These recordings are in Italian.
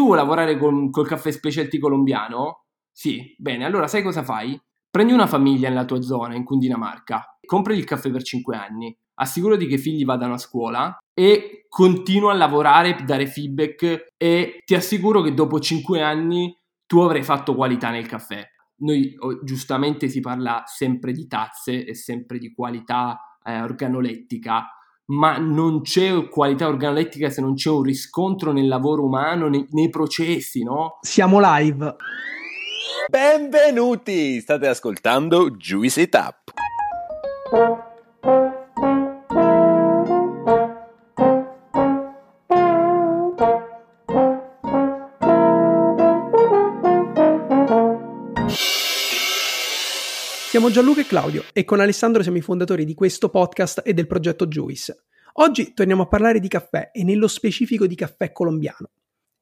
Tu vuoi lavorare con, col caffè specialty colombiano? Sì, bene, allora sai cosa fai? Prendi una famiglia nella tua zona, in Cundinamarca, compri il caffè per 5 anni, assicurati che i figli vadano a scuola e continua a lavorare, dare feedback e ti assicuro che dopo 5 anni tu avrai fatto qualità nel caffè. Noi giustamente si parla sempre di tazze e sempre di qualità eh, organolettica, ma non c'è qualità organolettica se non c'è un riscontro nel lavoro umano, nei, nei processi, no? Siamo live. Benvenuti! State ascoltando Juicy Tap. Siamo Gianluca e Claudio e con Alessandro siamo i fondatori di questo podcast e del progetto Juice. Oggi torniamo a parlare di caffè e nello specifico di caffè colombiano.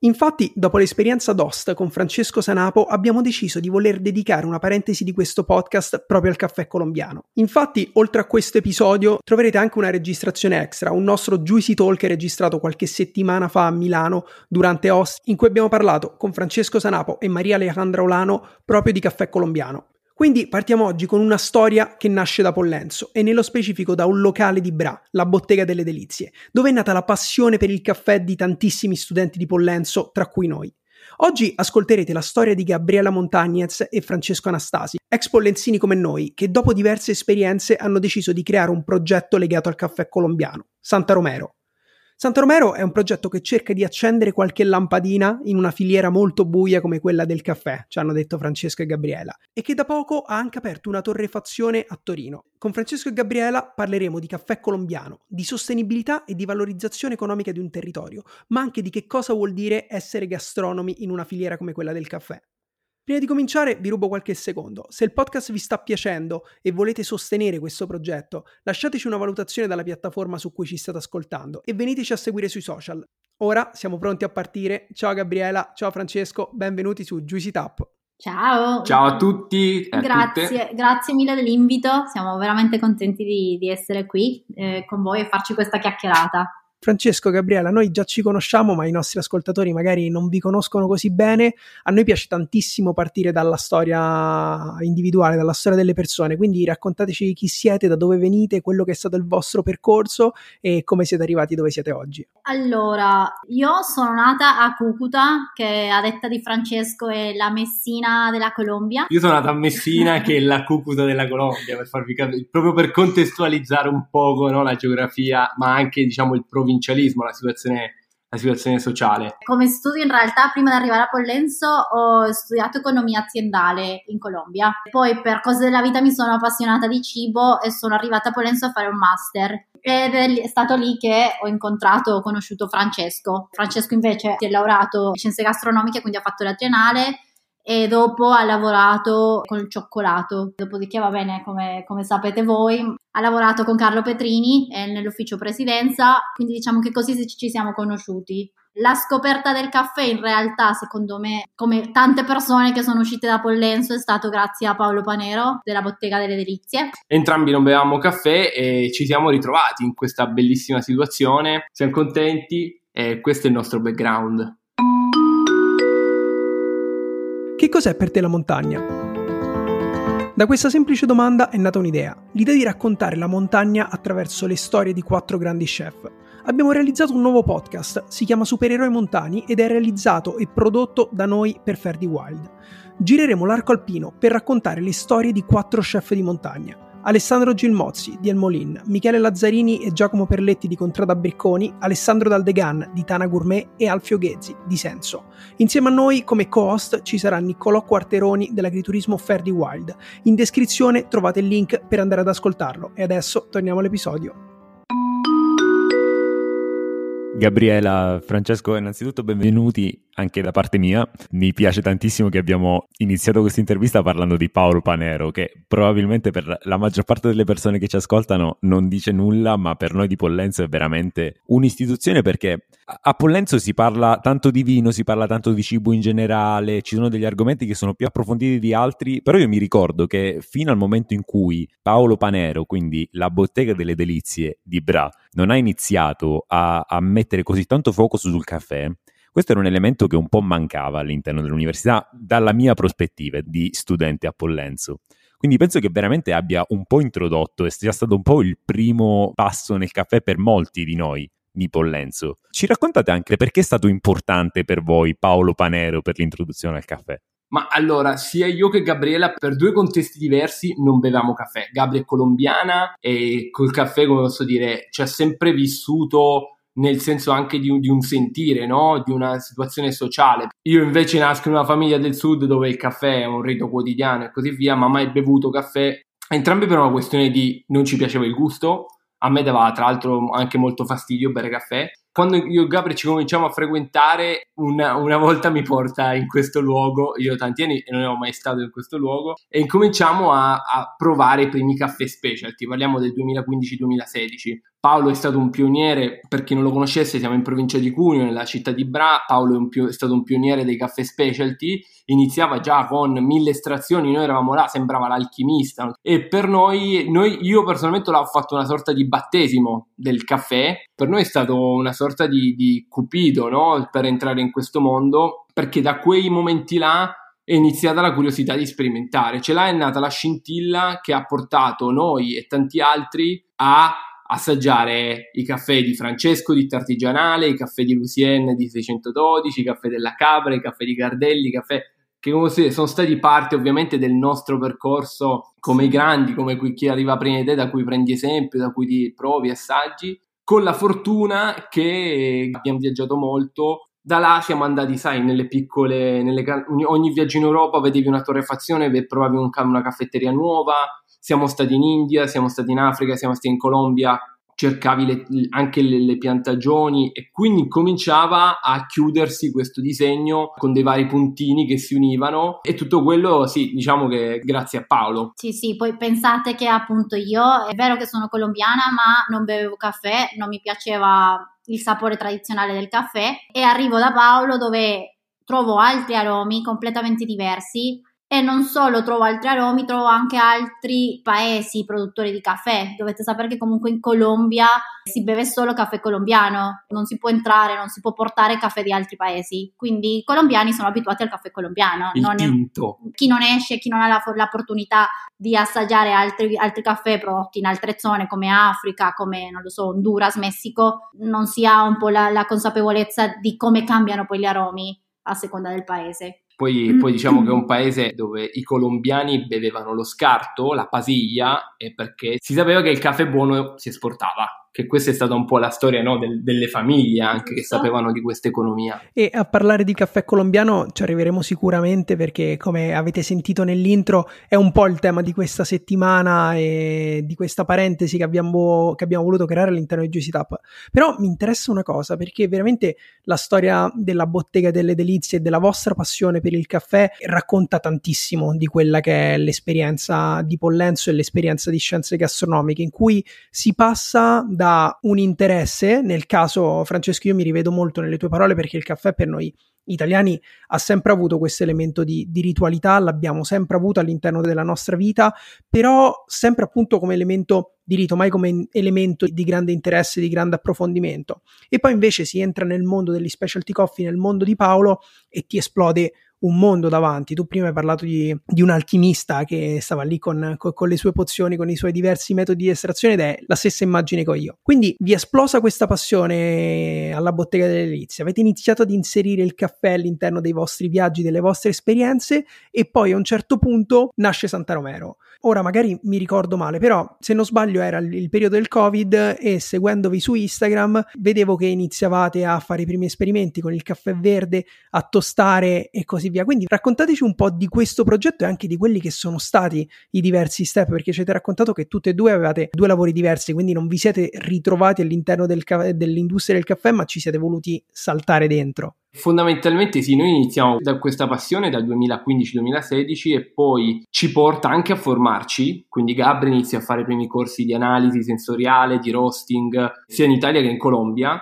Infatti, dopo l'esperienza d'host con Francesco Sanapo, abbiamo deciso di voler dedicare una parentesi di questo podcast proprio al caffè colombiano. Infatti, oltre a questo episodio, troverete anche una registrazione extra, un nostro Juicy Talk registrato qualche settimana fa a Milano durante host, in cui abbiamo parlato con Francesco Sanapo e Maria Alejandra Olano proprio di caffè colombiano. Quindi partiamo oggi con una storia che nasce da Pollenzo e nello specifico da un locale di Bra, la Bottega delle Delizie, dove è nata la passione per il caffè di tantissimi studenti di Pollenzo, tra cui noi. Oggi ascolterete la storia di Gabriela Montagnez e Francesco Anastasi, ex pollenzini come noi, che dopo diverse esperienze hanno deciso di creare un progetto legato al caffè colombiano, Santa Romero. Santa Romero è un progetto che cerca di accendere qualche lampadina in una filiera molto buia come quella del caffè, ci hanno detto Francesco e Gabriela, e che da poco ha anche aperto una torrefazione a Torino. Con Francesco e Gabriela parleremo di caffè colombiano, di sostenibilità e di valorizzazione economica di un territorio, ma anche di che cosa vuol dire essere gastronomi in una filiera come quella del caffè. Prima di cominciare vi rubo qualche secondo. Se il podcast vi sta piacendo e volete sostenere questo progetto, lasciateci una valutazione dalla piattaforma su cui ci state ascoltando e veniteci a seguire sui social. Ora siamo pronti a partire. Ciao Gabriela, ciao Francesco, benvenuti su Juicy Tap. Ciao. Ciao a tutti. A grazie, grazie mille dell'invito. Siamo veramente contenti di, di essere qui eh, con voi e farci questa chiacchierata. Francesco, Gabriela, noi già ci conosciamo, ma i nostri ascoltatori magari non vi conoscono così bene. A noi piace tantissimo partire dalla storia individuale, dalla storia delle persone, quindi raccontateci chi siete, da dove venite, quello che è stato il vostro percorso e come siete arrivati dove siete oggi. Allora, io sono nata a Cucuta, che a detta di Francesco è la Messina della Colombia. Io sono nata a Messina, che è la Cucuta della Colombia, per farvi capire, proprio per contestualizzare un poco no, la geografia, ma anche diciamo il provvedimento provincialismo, la situazione, la situazione sociale. Come studio in realtà prima di arrivare a Pollenzo ho studiato economia aziendale in Colombia, poi per cose della vita mi sono appassionata di cibo e sono arrivata a Pollenzo a fare un master. Ed è stato lì che ho incontrato, ho conosciuto Francesco. Francesco invece si è laureato in scienze gastronomiche, quindi ha fatto la triennale e dopo ha lavorato col cioccolato. Dopodiché, va bene, come, come sapete voi, ha lavorato con Carlo Petrini eh, nell'ufficio presidenza, quindi diciamo che così ci siamo conosciuti. La scoperta del caffè in realtà, secondo me, come tante persone che sono uscite da Pollenzo, è stato grazie a Paolo Panero della Bottega delle Delizie. Entrambi non bevevamo caffè e ci siamo ritrovati in questa bellissima situazione. Siamo contenti e questo è il nostro background. Che cos'è per te la montagna? Da questa semplice domanda è nata un'idea, l'idea di raccontare la montagna attraverso le storie di quattro grandi chef. Abbiamo realizzato un nuovo podcast, si chiama Supereroi Montani ed è realizzato e prodotto da noi per Ferdi Wild. Gireremo l'arco alpino per raccontare le storie di quattro chef di montagna. Alessandro Gilmozzi di El Molin, Michele Lazzarini e Giacomo Perletti di Contrada Bricconi, Alessandro Daldegan di Tana Gourmet e Alfio Ghezzi di Senso. Insieme a noi come co-host ci sarà Niccolò Quarteroni dell'agriturismo Ferdi Wild. In descrizione trovate il link per andare ad ascoltarlo e adesso torniamo all'episodio. Gabriela, Francesco, innanzitutto benvenuti anche da parte mia. Mi piace tantissimo che abbiamo iniziato questa intervista parlando di Paolo Panero, che probabilmente per la maggior parte delle persone che ci ascoltano non dice nulla, ma per noi di Pollenzo è veramente un'istituzione perché a Pollenzo si parla tanto di vino, si parla tanto di cibo in generale, ci sono degli argomenti che sono più approfonditi di altri, però io mi ricordo che fino al momento in cui Paolo Panero, quindi la bottega delle delizie di Bra, non ha iniziato a, a mettere così tanto focus sul caffè, Questo era un elemento che un po' mancava all'interno dell'università dalla mia prospettiva di studente a Pollenzo. Quindi penso che veramente abbia un po' introdotto e sia stato un po' il primo passo nel caffè per molti di noi di Pollenzo. Ci raccontate anche perché è stato importante per voi Paolo Panero per l'introduzione al caffè? Ma allora, sia io che Gabriela, per due contesti diversi, non bevevamo caffè. Gabri è colombiana e col caffè, come posso dire, ci ha sempre vissuto nel senso anche di un, di un sentire, no? di una situazione sociale. Io invece nasco in una famiglia del sud dove il caffè è un rito quotidiano e così via, ma mai bevuto caffè. Entrambi per una questione di non ci piaceva il gusto, a me dava tra l'altro anche molto fastidio bere caffè quando io e Gabri ci cominciamo a frequentare, una, una, volta mi porta in questo luogo, io tanti anni non ero mai stato in questo luogo, e incominciamo a, a provare i primi caffè specialty, parliamo del 2015-2016. Paolo è stato un pioniere, per chi non lo conoscesse, siamo in provincia di Cuneo, nella città di Bra. Paolo è, pio- è, stato un pioniere dei caffè specialty, iniziava già con mille estrazioni, noi eravamo là, sembrava l'alchimista. E per noi, noi io personalmente l'ho fatto una sorta di battesimo del caffè, per noi è stato una sorta di, di cupido no? per entrare in questo mondo, perché da quei momenti là è iniziata la curiosità di sperimentare. Ce l'ha è nata la scintilla che ha portato noi e tanti altri a assaggiare i caffè di Francesco di Artigianale, i caffè di Lucien di 612, i caffè della Cabra, i caffè di Gardelli, i caffè che sono stati parte ovviamente del nostro percorso come i grandi, come chi arriva prima di te, da cui prendi esempio, da cui ti provi, assaggi, con la fortuna che abbiamo viaggiato molto. Da là siamo andati, sai, nelle piccole, nelle, ogni viaggio in Europa vedevi una torrefazione, provavi un, una caffetteria nuova, siamo stati in India, siamo stati in Africa, siamo stati in Colombia, cercavi le, anche le, le, piantagioni e quindi cominciava a chiudersi questo disegno con dei vari puntini che si univano e tutto quello sì diciamo che grazie a Paolo. Sì sì poi pensate che appunto io è vero che sono colombiana ma non bevevo caffè non mi piaceva il sapore tradizionale del caffè e arrivo da Paolo dove trovo altri aromi completamente diversi e non solo trovo altri aromi, trovo anche altri paesi produttori di caffè. Dovete sapere che comunque in Colombia si beve solo caffè colombiano, non si può entrare, non si può portare caffè di altri paesi. Quindi i colombiani sono abituati al caffè colombiano. Non è, chi non esce, chi non ha la, l'opportunità di assaggiare altri, altri caffè prodotti in altre zone come Africa, come non lo so, Honduras, Messico, non si ha un po' la, la consapevolezza di come cambiano poi gli aromi a seconda del paese. Poi, poi, diciamo che è un paese dove i colombiani bevevano lo scarto, la pasiglia, perché si sapeva che il caffè buono si esportava che questa è stata un po' la storia no, del, delle famiglie anche che sapevano di questa economia. E a parlare di caffè colombiano ci arriveremo sicuramente perché come avete sentito nell'intro è un po' il tema di questa settimana e di questa parentesi che abbiamo, che abbiamo voluto creare all'interno di Juicy Tap. Però mi interessa una cosa perché veramente la storia della bottega delle delizie e della vostra passione per il caffè racconta tantissimo di quella che è l'esperienza di Pollenzo e l'esperienza di scienze gastronomiche in cui si passa da un interesse, nel caso Francesco io mi rivedo molto nelle tue parole perché il caffè per noi italiani ha sempre avuto questo elemento di, di, ritualità, l'abbiamo sempre avuto all'interno della nostra vita, però sempre appunto come elemento di rito, mai come elemento di grande interesse, di grande approfondimento. E poi invece si entra nel mondo degli specialty coffee, nel mondo di Paolo e ti esplode un mondo davanti. Tu prima hai parlato di, di un alchimista che stava lì con, con, con, le sue pozioni, con i suoi diversi metodi di estrazione ed è la stessa immagine che ho io. Quindi vi è esplosa questa passione alla bottega delle delizie, avete iniziato ad inserire il caffè all'interno dei vostri viaggi, delle vostre esperienze e poi a un certo punto nasce Santa Romero. Ora magari mi ricordo male, però se non sbaglio era il periodo del Covid e seguendovi su Instagram vedevo che iniziavate a fare i primi esperimenti con il caffè verde, a tostare e così via. Quindi raccontateci un po' di questo progetto e anche di quelli che sono stati i diversi step, perché ci avete raccontato che tutte e due avevate due lavori diversi, quindi non vi siete ritrovati all'interno del ca- dell'industria del caffè, ma ci siete voluti saltare dentro. Fondamentalmente sì, noi iniziamo da questa passione dal 2015-2016 e poi ci porta anche a formarci, quindi Gabri inizia a fare i primi corsi di analisi sensoriale, di roasting, sia in Italia che in Colombia.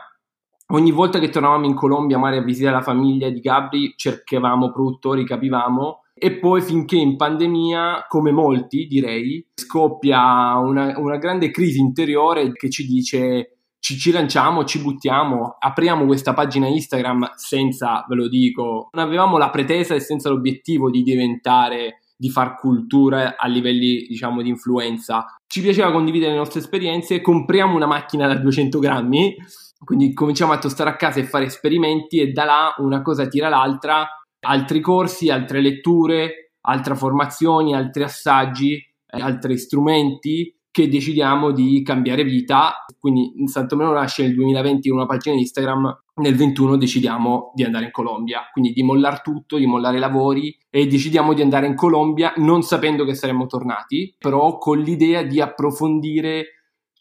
Ogni volta che tornavamo in Colombia, magari a visitare la famiglia di Gabri, cercavamo produttori, capivamo e poi finché in pandemia, come molti direi, scoppia una, una grande crisi interiore che ci dice ci, ci, lanciamo, ci buttiamo, apriamo questa pagina Instagram senza, ve lo dico, non avevamo la pretesa e senza l'obiettivo di diventare, di far cultura a livelli, diciamo, di influenza. Ci piaceva condividere le nostre esperienze, compriamo una macchina da 200 grammi, quindi cominciamo a tostare a casa e fare esperimenti e da là una cosa tira l'altra, altri corsi, altre letture, altre formazioni, altri assaggi, eh, altri strumenti che decidiamo di cambiare vita. Quindi in Santo Meno nasce nel 2020 in una pagina Instagram, nel 2021 decidiamo di andare in Colombia, quindi di mollare tutto, di mollare i lavori e decidiamo di andare in Colombia non sapendo che saremmo tornati, però con l'idea di approfondire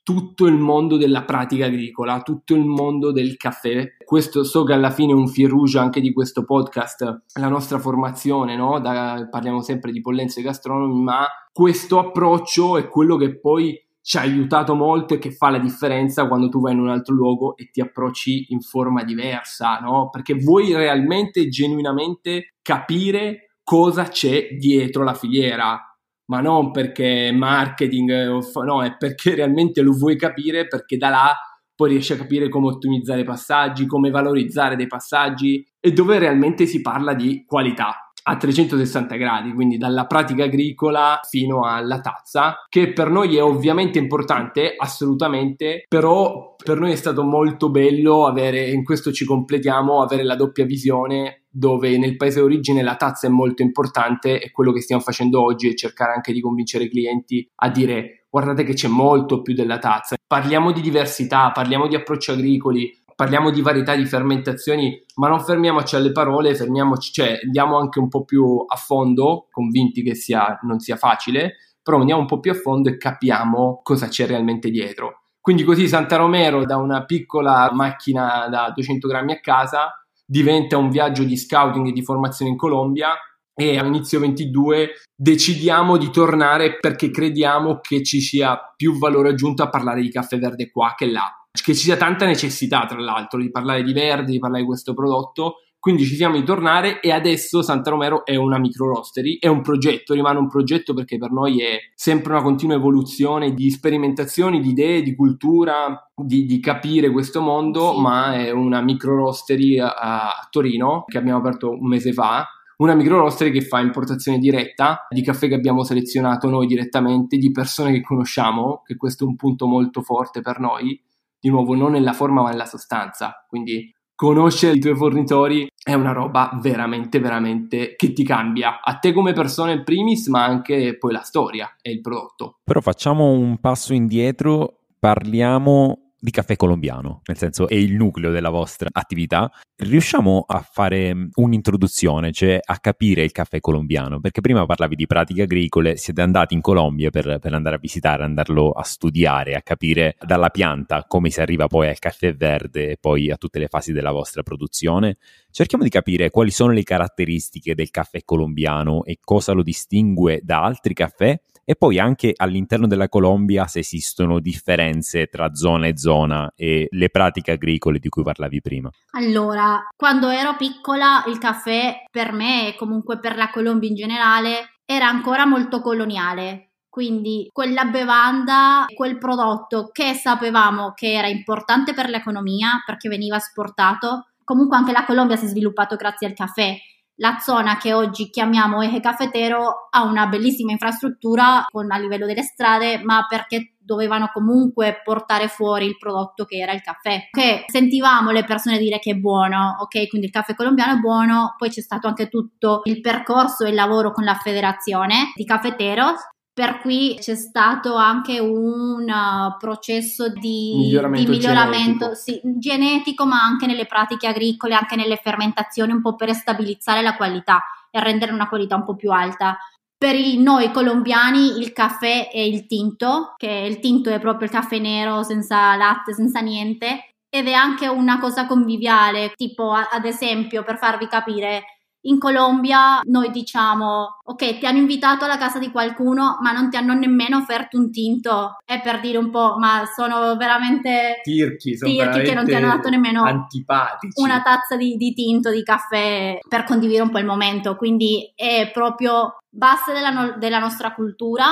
tutto il mondo della pratica agricola, tutto il mondo del caffè. Questo so che alla fine è un fil anche di questo podcast, la nostra formazione, no? Da, parliamo sempre di pollenze gastronomi, ma questo approccio è quello che poi ci ha aiutato molto e che fa la differenza quando tu vai in un altro luogo e ti approcci in forma diversa, no? Perché vuoi realmente, genuinamente capire cosa c'è dietro la filiera ma non perché marketing, no, è perché realmente lo vuoi capire, perché da là poi riesci a capire come ottimizzare i passaggi, come valorizzare dei passaggi e dove realmente si parla di qualità a 360 gradi, quindi dalla pratica agricola fino alla tazza, che per noi è ovviamente importante, assolutamente, però per noi è stato molto bello avere, in questo ci completiamo, avere la doppia visione dove nel paese d'origine la tazza è molto importante e quello che stiamo facendo oggi è cercare anche di convincere i clienti a dire guardate che c'è molto più della tazza. Parliamo di diversità, parliamo di approcci agricoli, parliamo di varietà di fermentazioni, ma non fermiamoci alle parole, fermiamoci, cioè andiamo anche un po' più a fondo, convinti che sia, non sia facile, però andiamo un po' più a fondo e capiamo cosa c'è realmente dietro. Quindi così Santa Romero da una piccola macchina da 200 grammi a casa diventa un viaggio di scouting e di formazione in Colombia e a inizio 22 decidiamo di tornare perché crediamo che ci sia più valore aggiunto a parlare di caffè verde qua che là che ci sia tanta necessità, tra l'altro, di parlare di verde, di parlare di questo prodotto. Quindi ci siamo di tornare e adesso Santa Romero è una micro roastery, è un progetto, rimane un progetto perché per noi è sempre una continua evoluzione di sperimentazioni, di idee, di cultura, di, di capire questo mondo, sì. ma è una micro roastery a, a Torino che abbiamo aperto un mese fa una micro roastery che fa importazione diretta di caffè che abbiamo selezionato noi direttamente, di persone che conosciamo, che questo è un punto molto forte per noi, di nuovo non nella forma ma nella sostanza. Quindi conoscere i tuoi fornitori è una roba veramente, veramente che ti cambia a te come persona in primis, ma anche poi la storia e il prodotto. Però facciamo un passo indietro, parliamo di caffè colombiano, nel senso è il nucleo della vostra attività, riusciamo a fare mm, un'introduzione, cioè a capire il caffè colombiano, perché prima parlavi di pratiche agricole, siete andati in Colombia per, per andare a visitare, andarlo a studiare, a capire dalla pianta come si arriva poi al caffè verde e poi a tutte le fasi della vostra produzione. Cerchiamo di capire quali sono le caratteristiche del caffè colombiano e cosa lo distingue da altri caffè e poi anche all'interno della Colombia se esistono differenze tra zona e zona e le pratiche agricole di cui parlavi prima. Allora, quando ero piccola il caffè per me e comunque per la Colombia in generale era ancora molto coloniale. Quindi quella bevanda, quel prodotto che sapevamo che era importante per l'economia perché veniva esportato, comunque anche la Colombia si è sviluppato grazie al caffè la zona che oggi chiamiamo Eje Caffetero ha una bellissima infrastruttura con, a livello delle strade, ma perché dovevano comunque portare fuori il prodotto che era il caffè. Che sentivamo le persone dire che è buono, ok, quindi il caffè colombiano è buono, poi c'è stato anche tutto il percorso e il lavoro con la federazione di caffeteros per cui c'è stato anche un uh, processo di miglioramento, di miglioramento genetico. Sì, genetico. ma anche nelle pratiche agricole, anche nelle fermentazioni, un po' per stabilizzare la qualità e rendere una qualità un po' più alta. Per il, noi colombiani il caffè è il tinto, che il tinto è proprio il caffè nero senza latte, senza niente, ed è anche una cosa conviviale, tipo ad esempio per farvi capire in Colombia noi diciamo, ok, ti hanno invitato alla casa di qualcuno, ma non ti hanno nemmeno offerto un tinto. È per dire un po', ma sono veramente tirchi, sono tirchi che non ti hanno dato nemmeno antipatici. una tazza di, di, tinto, di caffè per condividere un po' il momento. Quindi è proprio base della, no- della nostra cultura.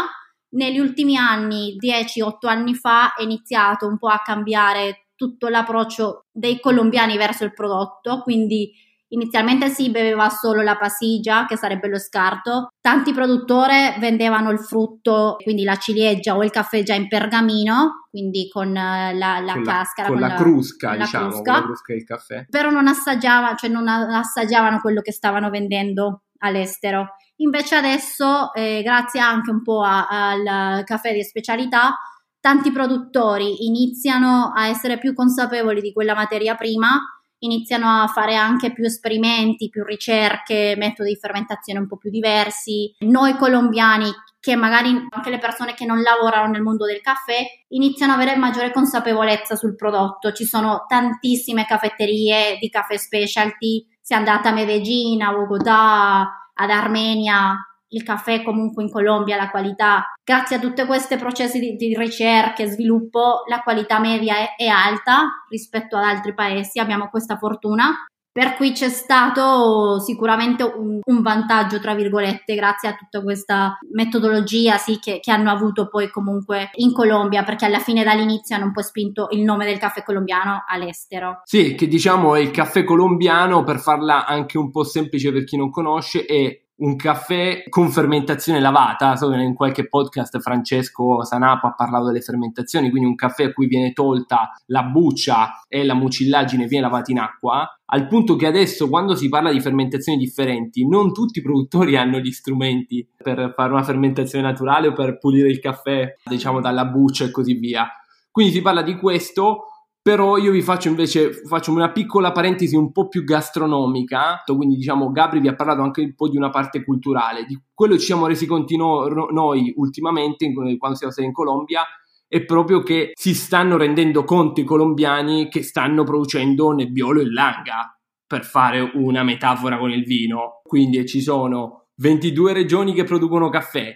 Negli ultimi anni, 10-8 anni fa, è iniziato un po' a cambiare tutto l'approccio dei colombiani verso il prodotto, quindi Inizialmente si beveva solo la passiglia, che sarebbe lo scarto. Tanti produttori vendevano il frutto, quindi la ciliegia o il caffè già in pergamino, quindi con eh, la, la con cascara. con, con la, crusca, con la diciamo, crusca. con la crusca del caffè. Però non assaggiava, cioè non assaggiavano quello che stavano vendendo all'estero. Invece adesso, eh, grazie anche un po' a- al caffè di specialità, tanti produttori iniziano a essere più consapevoli di quella materia prima iniziano a fare anche più esperimenti, più ricerche, metodi di fermentazione un po' più diversi. Noi colombiani, che magari anche le persone che non lavorano nel mondo del caffè, iniziano ad avere maggiore consapevolezza sul prodotto. Ci sono tantissime caffetterie di caffè specialty, è andata a Medellin, a Bogotà, ad Armenia, il caffè comunque in Colombia, la qualità, grazie a tutti questi processi di, di ricerca e sviluppo, la qualità media è, è alta rispetto ad altri paesi, abbiamo questa fortuna. Per cui c'è stato sicuramente un, un vantaggio, tra virgolette, grazie a tutta questa metodologia sì, che, che hanno avuto poi comunque in Colombia, perché alla fine dall'inizio hanno un po' spinto il nome del caffè colombiano all'estero. Sì, che diciamo è il caffè colombiano, per farla anche un po' semplice per chi non conosce, è un caffè con fermentazione lavata. So che in qualche podcast Francesco Sanapo ha parlato delle fermentazioni, quindi un caffè a cui viene tolta la buccia e la mucillagine viene lavata in acqua. Al punto che adesso, quando si parla di fermentazioni differenti, non tutti i produttori hanno gli strumenti per fare una fermentazione naturale o per pulire il caffè, diciamo, dalla buccia e così via. Quindi si parla di questo, però io vi faccio invece faccio una piccola parentesi un po' più gastronomica, quindi diciamo Gabri vi ha parlato anche un po' di una parte culturale, di quello che ci siamo resi conto no- noi ultimamente quando siamo stati in Colombia è proprio che si stanno rendendo conto i colombiani che stanno producendo nebbiolo e langa, per fare una metafora con il vino. Quindi ci sono 22 regioni che producono caffè,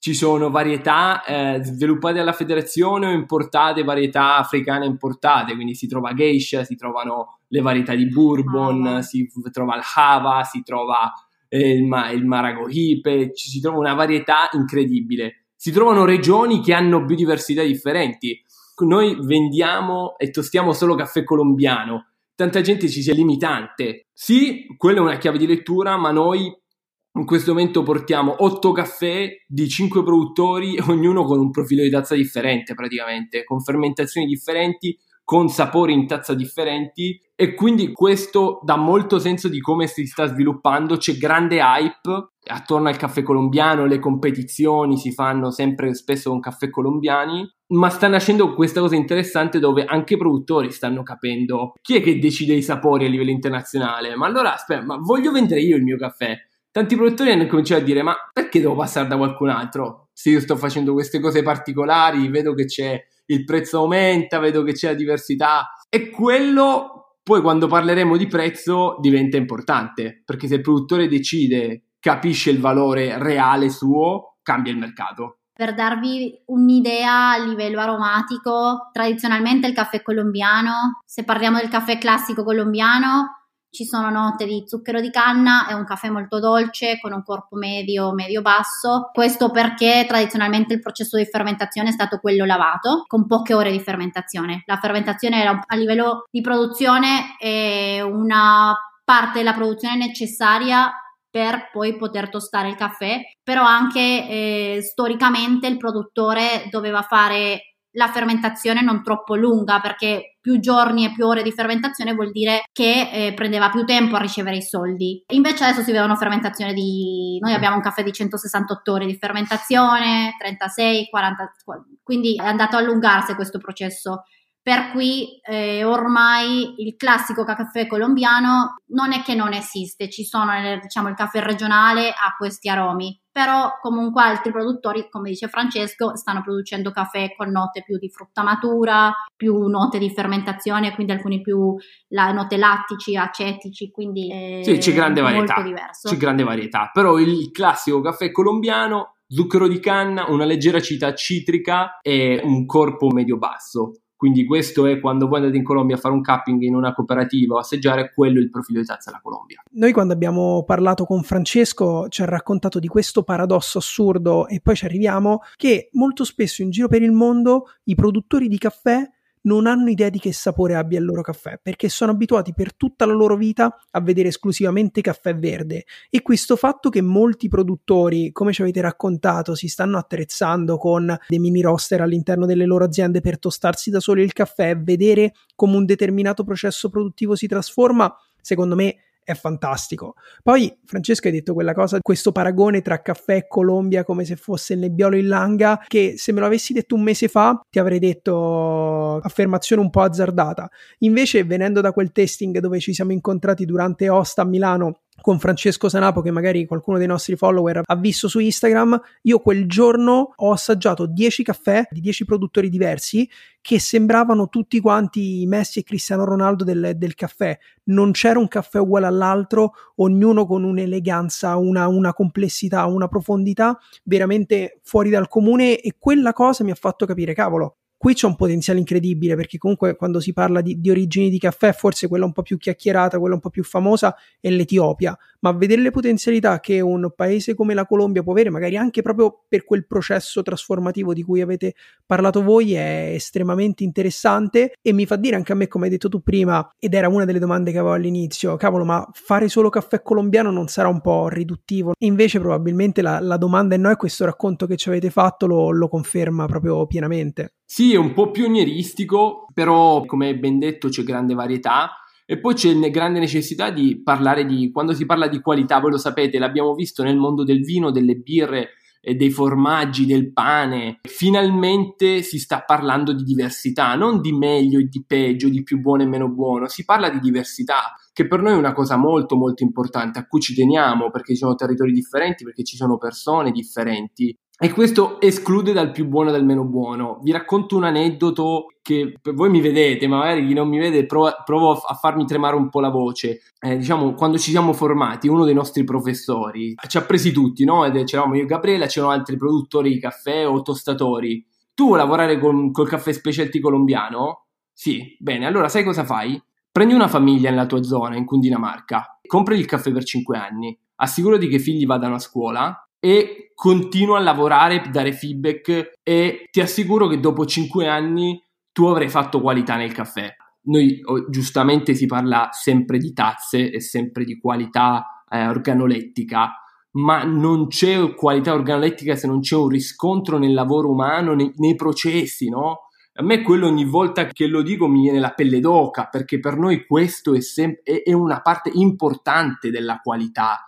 ci sono varietà eh, sviluppate dalla federazione o importate, varietà africane importate, quindi si trova geisha, si trovano le varietà di bourbon, Ah. si trova il hava, si trova eh, il, ma- il maragohipe, ci si trova una varietà incredibile. Si trovano regioni che hanno biodiversità differenti. Noi vendiamo e tostiamo solo caffè colombiano. Tanta gente ci sia limitante. Sì, quella è una chiave di lettura, ma noi in questo momento portiamo 8 caffè di 5 produttori, ognuno con un profilo di tazza differente praticamente, con fermentazioni differenti, con sapori in tazza differenti. E quindi questo dà molto senso di come si sta sviluppando, c'è grande hype attorno al caffè colombiano, le competizioni si fanno sempre spesso con caffè colombiani, ma sta nascendo questa cosa interessante dove anche i produttori stanno capendo chi è che decide i sapori a livello internazionale, ma allora aspetta, ma voglio vendere io il mio caffè, tanti produttori hanno cominciato a dire ma perché devo passare da qualcun altro? Se io sto facendo queste cose particolari, vedo che c'è il prezzo aumenta, vedo che c'è la diversità e quello poi quando parleremo di prezzo diventa importante, perché se il produttore decide, capisce il valore reale suo, cambia il mercato. Per darvi un'idea a livello aromatico, tradizionalmente il caffè colombiano, se parliamo del caffè classico colombiano, ci sono note di zucchero di canna, è un caffè molto dolce con un corpo medio, medio-basso. Questo perché tradizionalmente il processo di fermentazione è stato quello lavato, con poche ore di fermentazione. La fermentazione a livello di produzione è una parte della produzione necessaria per poi poter tostare il caffè, però anche eh, storicamente il produttore doveva fare la fermentazione non troppo lunga perché più giorni e più ore di fermentazione vuol dire che eh, prendeva più tempo a ricevere i soldi. Invece adesso si vedono fermentazione di... noi abbiamo un caffè di 168 ore di fermentazione, 36, 40, quindi è andato a allungarsi questo processo. Per cui eh, ormai il classico caffè colombiano non è che non esiste, ci sono diciamo il caffè regionale ha questi aromi, però comunque altri produttori, come dice Francesco, stanno producendo caffè con note più di frutta matura, più note di fermentazione, quindi alcuni più la, note lattici, acetici, quindi sì, c'è grande varietà, molto diverso. C'è grande varietà, però il classico caffè colombiano, zucchero di canna, una leggera acidità citrica e un corpo medio-basso. Quindi questo è quando voi andate in Colombia a fare un capping in una cooperativa o assaggiare, quello è il profilo di tazza della Colombia. Noi quando abbiamo parlato con Francesco ci ha raccontato di questo paradosso assurdo e poi ci arriviamo che molto spesso in giro per il mondo i produttori di caffè non hanno idea di che sapore abbia il loro caffè, perché sono abituati per tutta la loro vita a vedere esclusivamente caffè verde. E questo fatto che molti produttori, come ci avete raccontato, si stanno attrezzando con dei mini roster all'interno delle loro aziende per tostarsi da soli il caffè, vedere come un determinato processo produttivo si trasforma, secondo me è fantastico. Poi Francesco hai detto quella cosa, questo paragone tra caffè e Colombia come se fosse il nebbiolo in langa, che se me lo avessi detto un mese fa ti avrei detto affermazione un po' azzardata. Invece venendo da quel testing dove ci siamo incontrati durante Osta a Milano con Francesco Sanapo, che magari qualcuno dei nostri follower ha visto su Instagram, io quel giorno ho assaggiato 10 caffè di 10 produttori diversi che sembravano tutti quanti Messi e Cristiano Ronaldo del, del caffè. Non c'era un caffè uguale all'altro, ognuno con un'eleganza, una, una complessità, una profondità veramente fuori dal comune e quella cosa mi ha fatto capire, cavolo, Qui c'è un potenziale incredibile perché comunque quando si parla di, di, origini di caffè, forse quella un po' più chiacchierata, quella un po' più famosa è l'Etiopia, ma vedere le potenzialità che un paese come la Colombia può avere, magari anche proprio per quel processo trasformativo di cui avete parlato voi, è estremamente interessante e mi fa dire anche a me, come hai detto tu prima, ed era una delle domande che avevo all'inizio, cavolo, ma fare solo caffè colombiano non sarà un po' riduttivo? Invece probabilmente la, la domanda è no e questo racconto che ci avete fatto lo, lo conferma proprio pienamente. Sì, è un po' pionieristico, però come ben detto c'è grande varietà. E poi c'è grande necessità di parlare di, quando si parla di qualità, voi lo sapete, l'abbiamo visto nel mondo del vino, delle birre, dei formaggi, del pane. Finalmente si sta parlando di diversità, non di meglio e di peggio, di più buono e meno buono, si parla di diversità, che per noi è una cosa molto molto importante, a cui ci teniamo, perché ci sono territori differenti, perché ci sono persone differenti. E questo esclude dal più buono e dal meno buono. Vi racconto un aneddoto che voi mi vedete, ma magari chi non mi vede provo, provo a farmi tremare un po' la voce. Eh, diciamo, quando ci siamo formati, uno dei nostri professori ci ha presi tutti, no? Ed c'eravamo io e Gabriele, c'erano altri produttori di caffè o tostatori. Tu vuoi lavorare con, col caffè specialty colombiano? Sì, bene, allora sai cosa fai? Prendi una famiglia nella tua zona, in Cundinamarca, compri il caffè per 5 anni, assicurati che i figli vadano a scuola e continuo a lavorare, dare feedback e ti assicuro che dopo 5 anni tu avrai fatto qualità nel caffè. Noi oh, giustamente si parla sempre di tazze e sempre di qualità eh, organolettica, ma non c'è qualità organolettica se non c'è un riscontro nel lavoro umano, nei, nei processi, no? A me quello ogni volta che lo dico mi viene la pelle d'oca, perché per noi questo è, sem- è una parte importante della qualità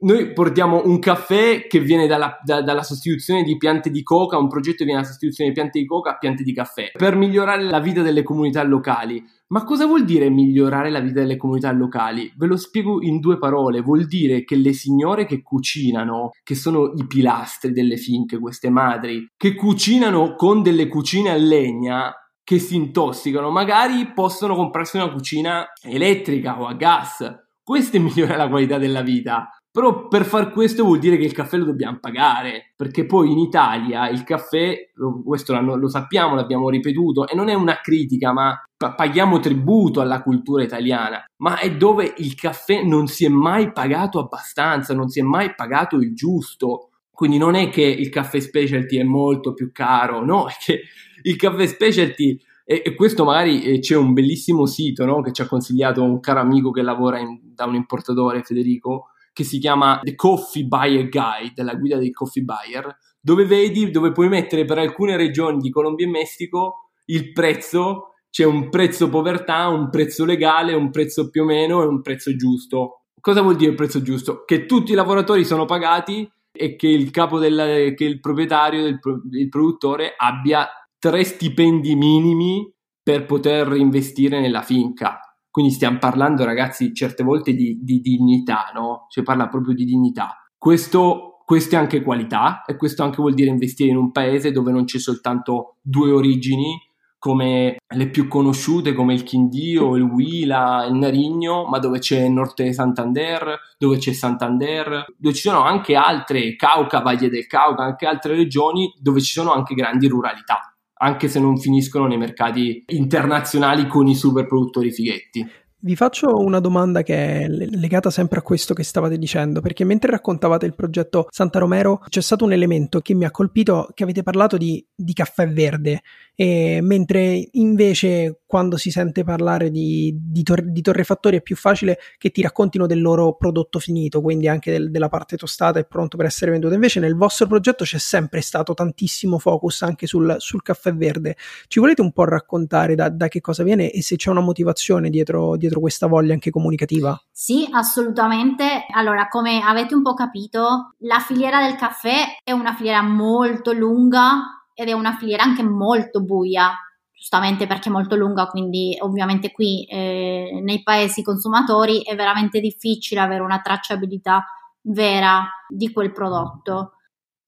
noi portiamo un caffè che viene dalla, da, dalla, sostituzione di piante di coca, un progetto che viene dalla sostituzione di piante di coca a piante di caffè, per migliorare la vita delle comunità locali. Ma cosa vuol dire migliorare la vita delle comunità locali? Ve lo spiego in due parole. Vuol dire che le signore che cucinano, che sono i pilastri delle finche, queste madri, che cucinano con delle cucine a legna, che si intossicano, magari possono comprarsi una cucina elettrica o a gas. Questo è la qualità della vita. Però per far questo vuol dire che il caffè lo dobbiamo pagare, perché poi in Italia il caffè, questo lo sappiamo, l'abbiamo ripetuto, e non è una critica, ma paghiamo tributo alla cultura italiana, ma è dove il caffè non si è mai pagato abbastanza, non si è mai pagato il giusto. Quindi non è che il caffè specialty è molto più caro, no, è che il caffè specialty e, questo magari eh, c'è un bellissimo sito no? che ci ha consigliato un caro amico che lavora in, da un importatore, Federico, che si chiama The Coffee Buyer Guide, la guida dei coffee buyer, dove vedi, dove puoi mettere per alcune regioni di Colombia e Messico il prezzo, c'è un prezzo povertà, un prezzo legale, un prezzo più o meno e un prezzo giusto. Cosa vuol dire il prezzo giusto? Che tutti i lavoratori sono pagati e che il capo del, che il proprietario, il, il produttore abbia tre stipendi minimi per poter investire nella finca quindi stiamo parlando, ragazzi, certe volte di, di dignità, no? Si parla proprio di dignità. Questo, questo è anche qualità e questo anche vuol dire investire in un paese dove non c'è soltanto due origini, come le più conosciute come il Quindio, il Huila, il Narigno, ma dove c'è Norte Santander, dove c'è Santander, dove ci sono anche altre, Cauca, Valle del Cauca, anche altre regioni dove ci sono anche grandi ruralità anche se non finiscono nei mercati internazionali con i super produttori fighetti. Vi faccio una domanda che è legata sempre a questo che stavate dicendo, perché mentre raccontavate il progetto Santa Romero c'è stato un elemento che mi ha colpito, che avete parlato di, di caffè verde, e mentre invece quando si sente parlare di, di, tor- di, torrefattori è più facile che ti raccontino del loro prodotto finito, quindi anche del, della parte tostata e pronto per essere venduto. Invece nel vostro progetto c'è sempre stato tantissimo focus anche sul, sul caffè verde. Ci volete un po' raccontare da, da, che cosa viene e se c'è una motivazione dietro, dietro dietro questa voglia anche comunicativa? Sì, assolutamente. Allora, come avete un po' capito, la filiera del caffè è una filiera molto lunga ed è una filiera anche molto buia, giustamente perché è molto lunga, quindi ovviamente qui eh, nei paesi consumatori è veramente difficile avere una tracciabilità vera di quel prodotto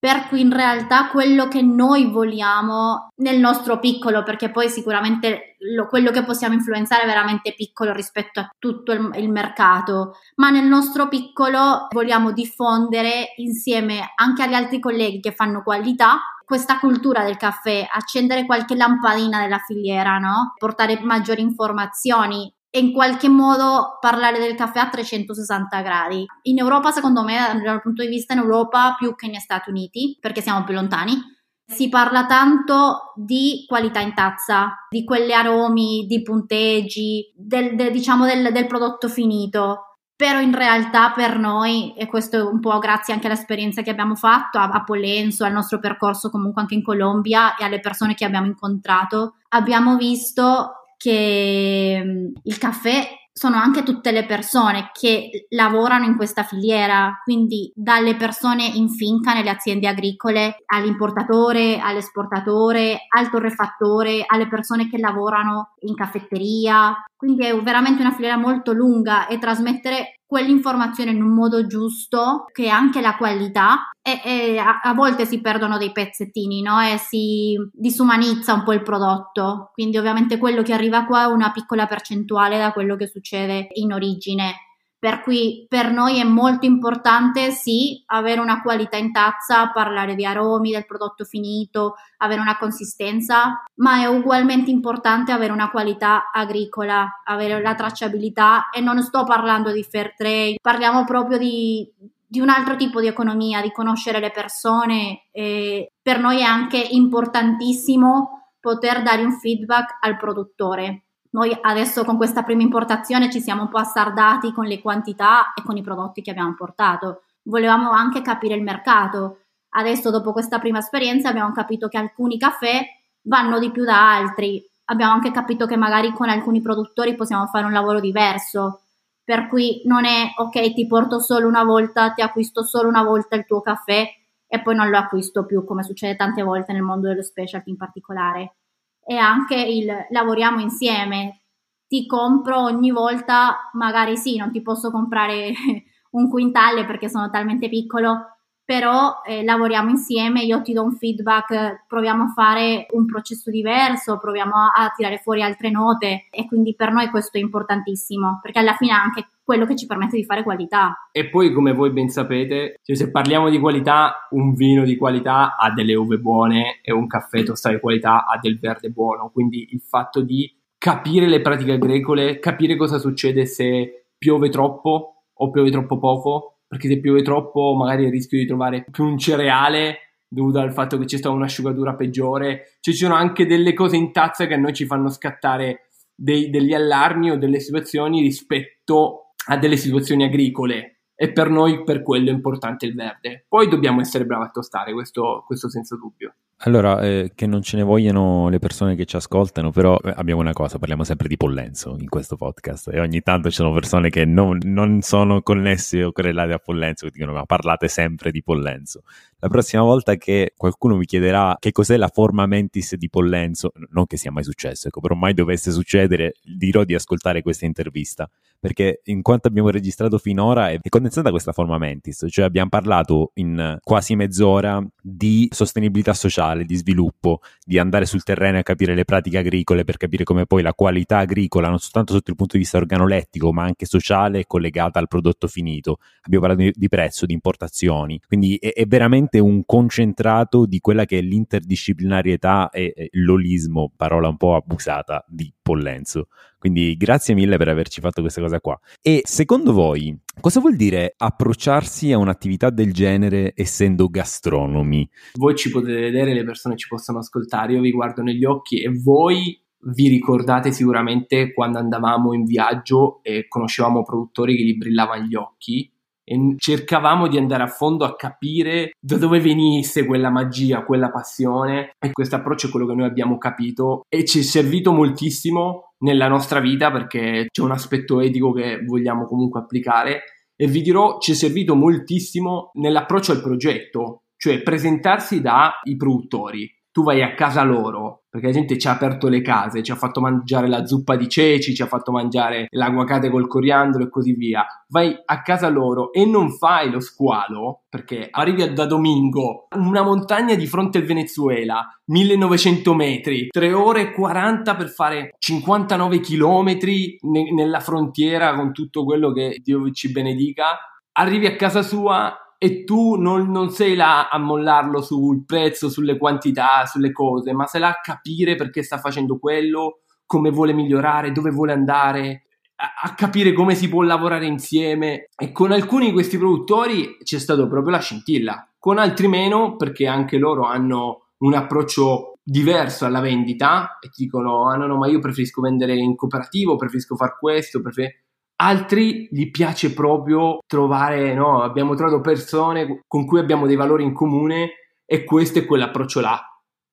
per cui in realtà quello che noi vogliamo nel nostro piccolo, perché poi sicuramente lo, quello che possiamo influenzare è veramente piccolo rispetto a tutto il, il mercato, ma nel nostro piccolo vogliamo diffondere insieme anche agli altri colleghi che fanno qualità questa cultura del caffè, accendere qualche lampadina della filiera, no? portare maggiori informazioni in qualche modo parlare del caffè a 360 gradi. In Europa, secondo me, dal punto di vista in Europa più che negli Stati Uniti, perché siamo più lontani, si parla tanto di qualità in tazza, di quegli aromi, di punteggi, del, del, diciamo del, del prodotto finito. Però in realtà per noi, e questo è un po' grazie anche all'esperienza che abbiamo fatto a, a Polenzo, al nostro percorso comunque anche in Colombia e alle persone che abbiamo incontrato, abbiamo visto che mm, il caffè sono anche tutte le persone che lavorano in questa filiera, quindi dalle persone in finca nelle aziende agricole, all'importatore, all'esportatore, al torrefattore, alle persone che lavorano in caffetteria. Quindi è veramente una filiera molto lunga e trasmettere quell'informazione in un modo giusto, che anche la qualità, e, e a, a, volte si perdono dei pezzettini, no? E si disumanizza un po' il prodotto. Quindi ovviamente quello che arriva qua è una piccola percentuale da quello che succede in origine. Per cui per noi è molto importante sì avere una qualità in tazza, parlare di aromi, del prodotto finito, avere una consistenza, ma è ugualmente importante avere una qualità agricola, avere la tracciabilità e non sto parlando di fair trade, parliamo proprio di, di un altro tipo di economia, di conoscere le persone. E per noi è anche importantissimo poter dare un feedback al produttore noi adesso con questa prima importazione ci siamo un po' assardati con le quantità e con i prodotti che abbiamo portato. Volevamo anche capire il mercato. Adesso, dopo questa prima esperienza, abbiamo capito che alcuni caffè vanno di più da altri. Abbiamo anche capito che magari con alcuni produttori possiamo fare un lavoro diverso. Per cui non è ok, ti porto solo una volta, ti acquisto solo una volta il tuo caffè e poi non lo acquisto più, come succede tante volte nel mondo dello specialty in particolare e anche il lavoriamo insieme. Ti compro ogni volta, magari sì, non ti posso comprare un quintale perché sono talmente piccolo, però eh, lavoriamo insieme, io ti do un feedback, proviamo a fare un processo diverso, proviamo a, a tirare fuori altre note e quindi per noi questo è importantissimo perché alla fine anche quello che ci permette di fare qualità. E poi, come voi ben sapete, cioè se parliamo di qualità, un vino di qualità ha delle uve buone e un caffè tostato di qualità ha del verde buono. Quindi il fatto di capire le pratiche agricole, capire cosa succede se piove troppo o piove troppo poco, perché se piove troppo magari rischio di trovare più un cereale dovuto al fatto che c'è stata un'asciugatura peggiore. Cioè, ci sono anche delle cose in tazza che a noi ci fanno scattare dei, degli allarmi o delle situazioni rispetto a delle situazioni agricole e per noi per quello è importante il verde. Poi dobbiamo essere bravi a tostare, questo, questo senza dubbio. Allora, eh, che non ce ne vogliano le persone che ci ascoltano, però eh, abbiamo una cosa, parliamo sempre di Pollenzo in questo podcast e ogni tanto ci sono persone che non, non sono connesse o correlate a Pollenzo che dicono ma parlate sempre di Pollenzo. La prossima volta che qualcuno vi chiederà che cos'è la forma mentis di Pollenzo, non che sia mai successo, ecco, però mai dovesse succedere, dirò di ascoltare questa intervista, perché in quanto abbiamo registrato finora è condensata questa forma mentis, cioè abbiamo parlato in quasi mezz'ora di sostenibilità sociale, di sviluppo, di andare sul terreno a capire le pratiche agricole per capire come poi la qualità agricola, non soltanto sotto il punto di vista organolettico, ma anche sociale, è collegata al prodotto finito. Abbiamo parlato di prezzo, di importazioni, quindi è, è veramente veramente un concentrato di quella che è l'interdisciplinarietà e, e l'olismo, parola un po' abusata, di Pollenzo. Quindi grazie mille per averci fatto questa cosa qua. E secondo voi cosa vuol dire approcciarsi a un'attività del genere essendo gastronomi? Voi ci potete vedere, le persone ci possono ascoltare, io vi guardo negli occhi e voi vi ricordate sicuramente quando andavamo in viaggio e conoscevamo produttori che gli brillavano gli occhi e cercavamo di andare a fondo a capire da dove venisse quella magia, quella passione. E questo approccio è quello che noi abbiamo capito. E ci è servito moltissimo nella nostra vita perché c'è un aspetto etico che vogliamo comunque applicare. E vi dirò ci è servito moltissimo nell'approccio al progetto, cioè presentarsi dai produttori tu vai a casa loro, perché la gente ci ha aperto le case, ci ha fatto mangiare la zuppa di ceci, ci ha fatto mangiare l'aguacate col coriandolo e così via. Vai a casa loro e non fai lo squalo, perché arrivi da Domingo, una montagna di fronte al Venezuela, 1900 metri, 3 ore e 40 per fare 59 chilometri ne- nella frontiera con tutto quello che Dio ci benedica. Arrivi a casa sua e tu non, non, sei là a mollarlo sul prezzo, sulle quantità, sulle cose, ma sei là a capire perché sta facendo quello, come vuole migliorare, dove vuole andare, a, a capire come si può lavorare insieme. E con alcuni di questi produttori c'è stato proprio la scintilla, con altri meno perché anche loro hanno un approccio diverso alla vendita e ti dicono ah no no ma io preferisco vendere in cooperativo, preferisco far questo, prefer- altri gli piace proprio trovare, no, abbiamo trovato persone con cui abbiamo dei valori in comune e questo è quell'approccio là.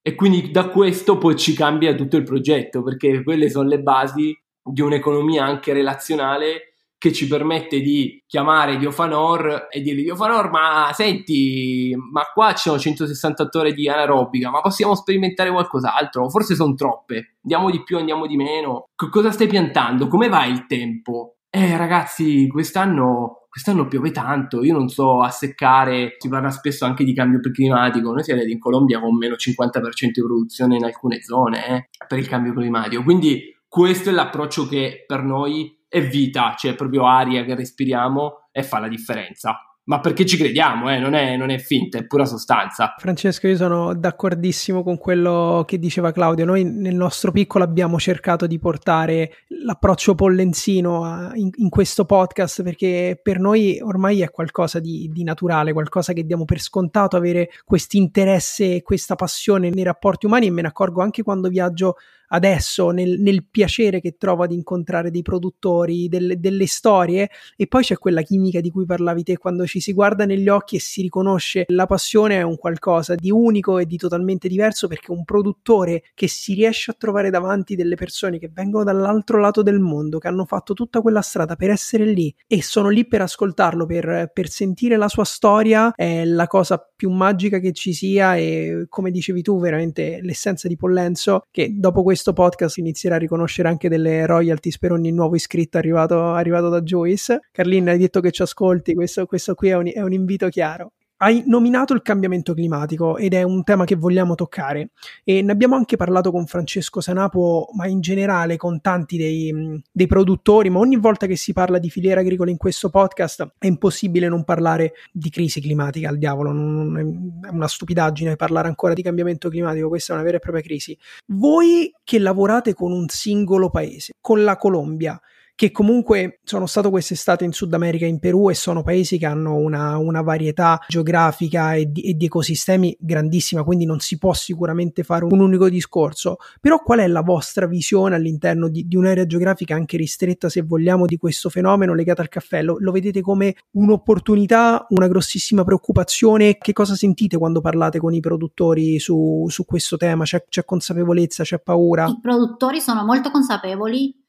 E quindi da questo poi ci cambia tutto il progetto, perché quelle sono le basi di un'economia anche relazionale che ci permette di chiamare Diofanor e dirgli Diofanor ma senti ma qua ci sono 168 ore di anaerobica ma possiamo sperimentare qualcos'altro? Forse sono troppe. Andiamo di più andiamo di meno. C- cosa stai piantando? Come va il tempo eh ragazzi, quest'anno, quest'anno piove tanto, io non so a seccare, si parla spesso anche di cambio climatico, noi siamo in Colombia con meno 50% di produzione in alcune zone eh, per il cambio climatico, quindi questo è l'approccio che per noi è vita, cioè proprio aria che respiriamo e fa la differenza ma perché ci crediamo, eh? non, è, non, è, finta, è pura sostanza. Francesco, io sono d'accordissimo con quello che diceva Claudio. Noi nel nostro piccolo abbiamo cercato di portare l'approccio pollenzino a, in, in, questo podcast perché per noi ormai è qualcosa di, di naturale, qualcosa che diamo per scontato, avere questo interesse e questa passione nei rapporti umani e me ne accorgo anche quando viaggio adesso nel, nel, piacere che trovo ad incontrare dei produttori, delle, delle, storie. E poi c'è quella chimica di cui parlavi te quando ci si guarda negli occhi e si riconosce la passione è un qualcosa di unico e di totalmente diverso perché un produttore che si riesce a trovare davanti delle persone che vengono dall'altro lato del mondo, che hanno fatto tutta quella strada per essere lì e sono lì per ascoltarlo, per, per sentire la sua storia è la cosa più magica che ci sia e come dicevi tu veramente l'essenza di Pollenzo che dopo questo podcast inizierà a riconoscere anche delle royalties per ogni nuovo iscritto arrivato, arrivato da Joyce. Carlin, hai detto che ci ascolti, questo, questo qui è un, è un invito chiaro. Hai nominato il cambiamento climatico ed è un tema che vogliamo toccare e ne abbiamo anche parlato con Francesco Sanapo, ma in generale con tanti dei, dei, produttori, ma ogni volta che si parla di filiera agricola in questo podcast è impossibile non parlare di crisi climatica al diavolo, non, è una stupidaggine parlare ancora di cambiamento climatico, questa è una vera e propria crisi. Voi che lavorate con un singolo paese, con la Colombia, che comunque sono stato quest'estate in Sud America in Perù e sono paesi che hanno una, una varietà geografica e di, e di, ecosistemi grandissima, quindi non si può sicuramente fare un unico discorso. Però qual è la vostra visione all'interno di, di un'area geografica anche ristretta, se vogliamo, di questo fenomeno legato al caffè? Lo, lo vedete come un'opportunità, una grossissima preoccupazione? Che cosa sentite quando parlate con i produttori su, su questo tema? C'è, c'è consapevolezza, c'è paura? I produttori sono molto consapevoli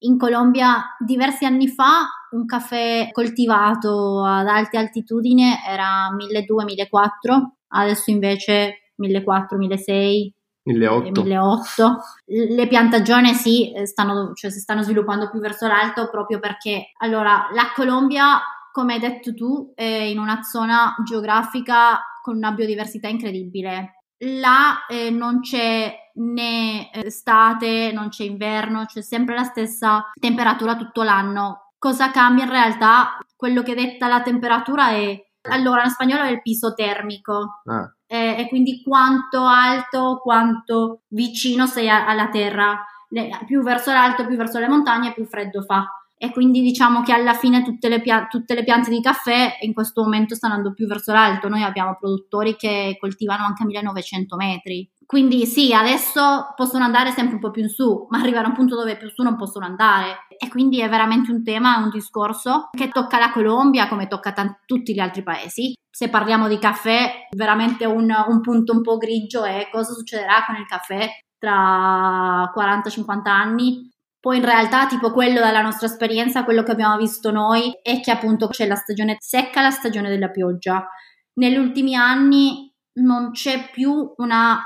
in Colombia diversi anni fa un caffè coltivato ad alte altitudini era 1200-1400, adesso invece 1400-1600. 1800. Le piantagioni sì, stanno, cioè, si stanno sviluppando più verso l'alto proprio perché allora la Colombia, come hai detto tu, è in una zona geografica con una biodiversità incredibile là eh, non c'è né eh, estate, non c'è inverno, c'è sempre la stessa temperatura tutto l'anno. Cosa cambia in realtà? Quello che detta la temperatura è allora in spagnolo è il piso termico ah. eh, e quindi quanto alto, quanto vicino sei a- alla terra. più verso l'alto, più verso le montagne, più freddo fa e quindi diciamo che alla fine tutte le, pia- tutte le, piante di caffè in questo momento stanno andando più verso l'alto. Noi abbiamo produttori che coltivano anche a 1900 metri. Quindi sì, adesso possono andare sempre un po' più in su, ma arrivare a un punto dove più su non possono andare. E quindi è veramente un tema, un discorso che tocca la Colombia come tocca t- tutti gli altri paesi. Se parliamo di caffè, veramente un, un punto un po' grigio è cosa succederà con il caffè tra 40-50 anni poi in realtà, tipo quello dalla nostra esperienza, quello che abbiamo visto noi è che appunto c'è la stagione secca, la stagione della pioggia. Negli ultimi anni non c'è più una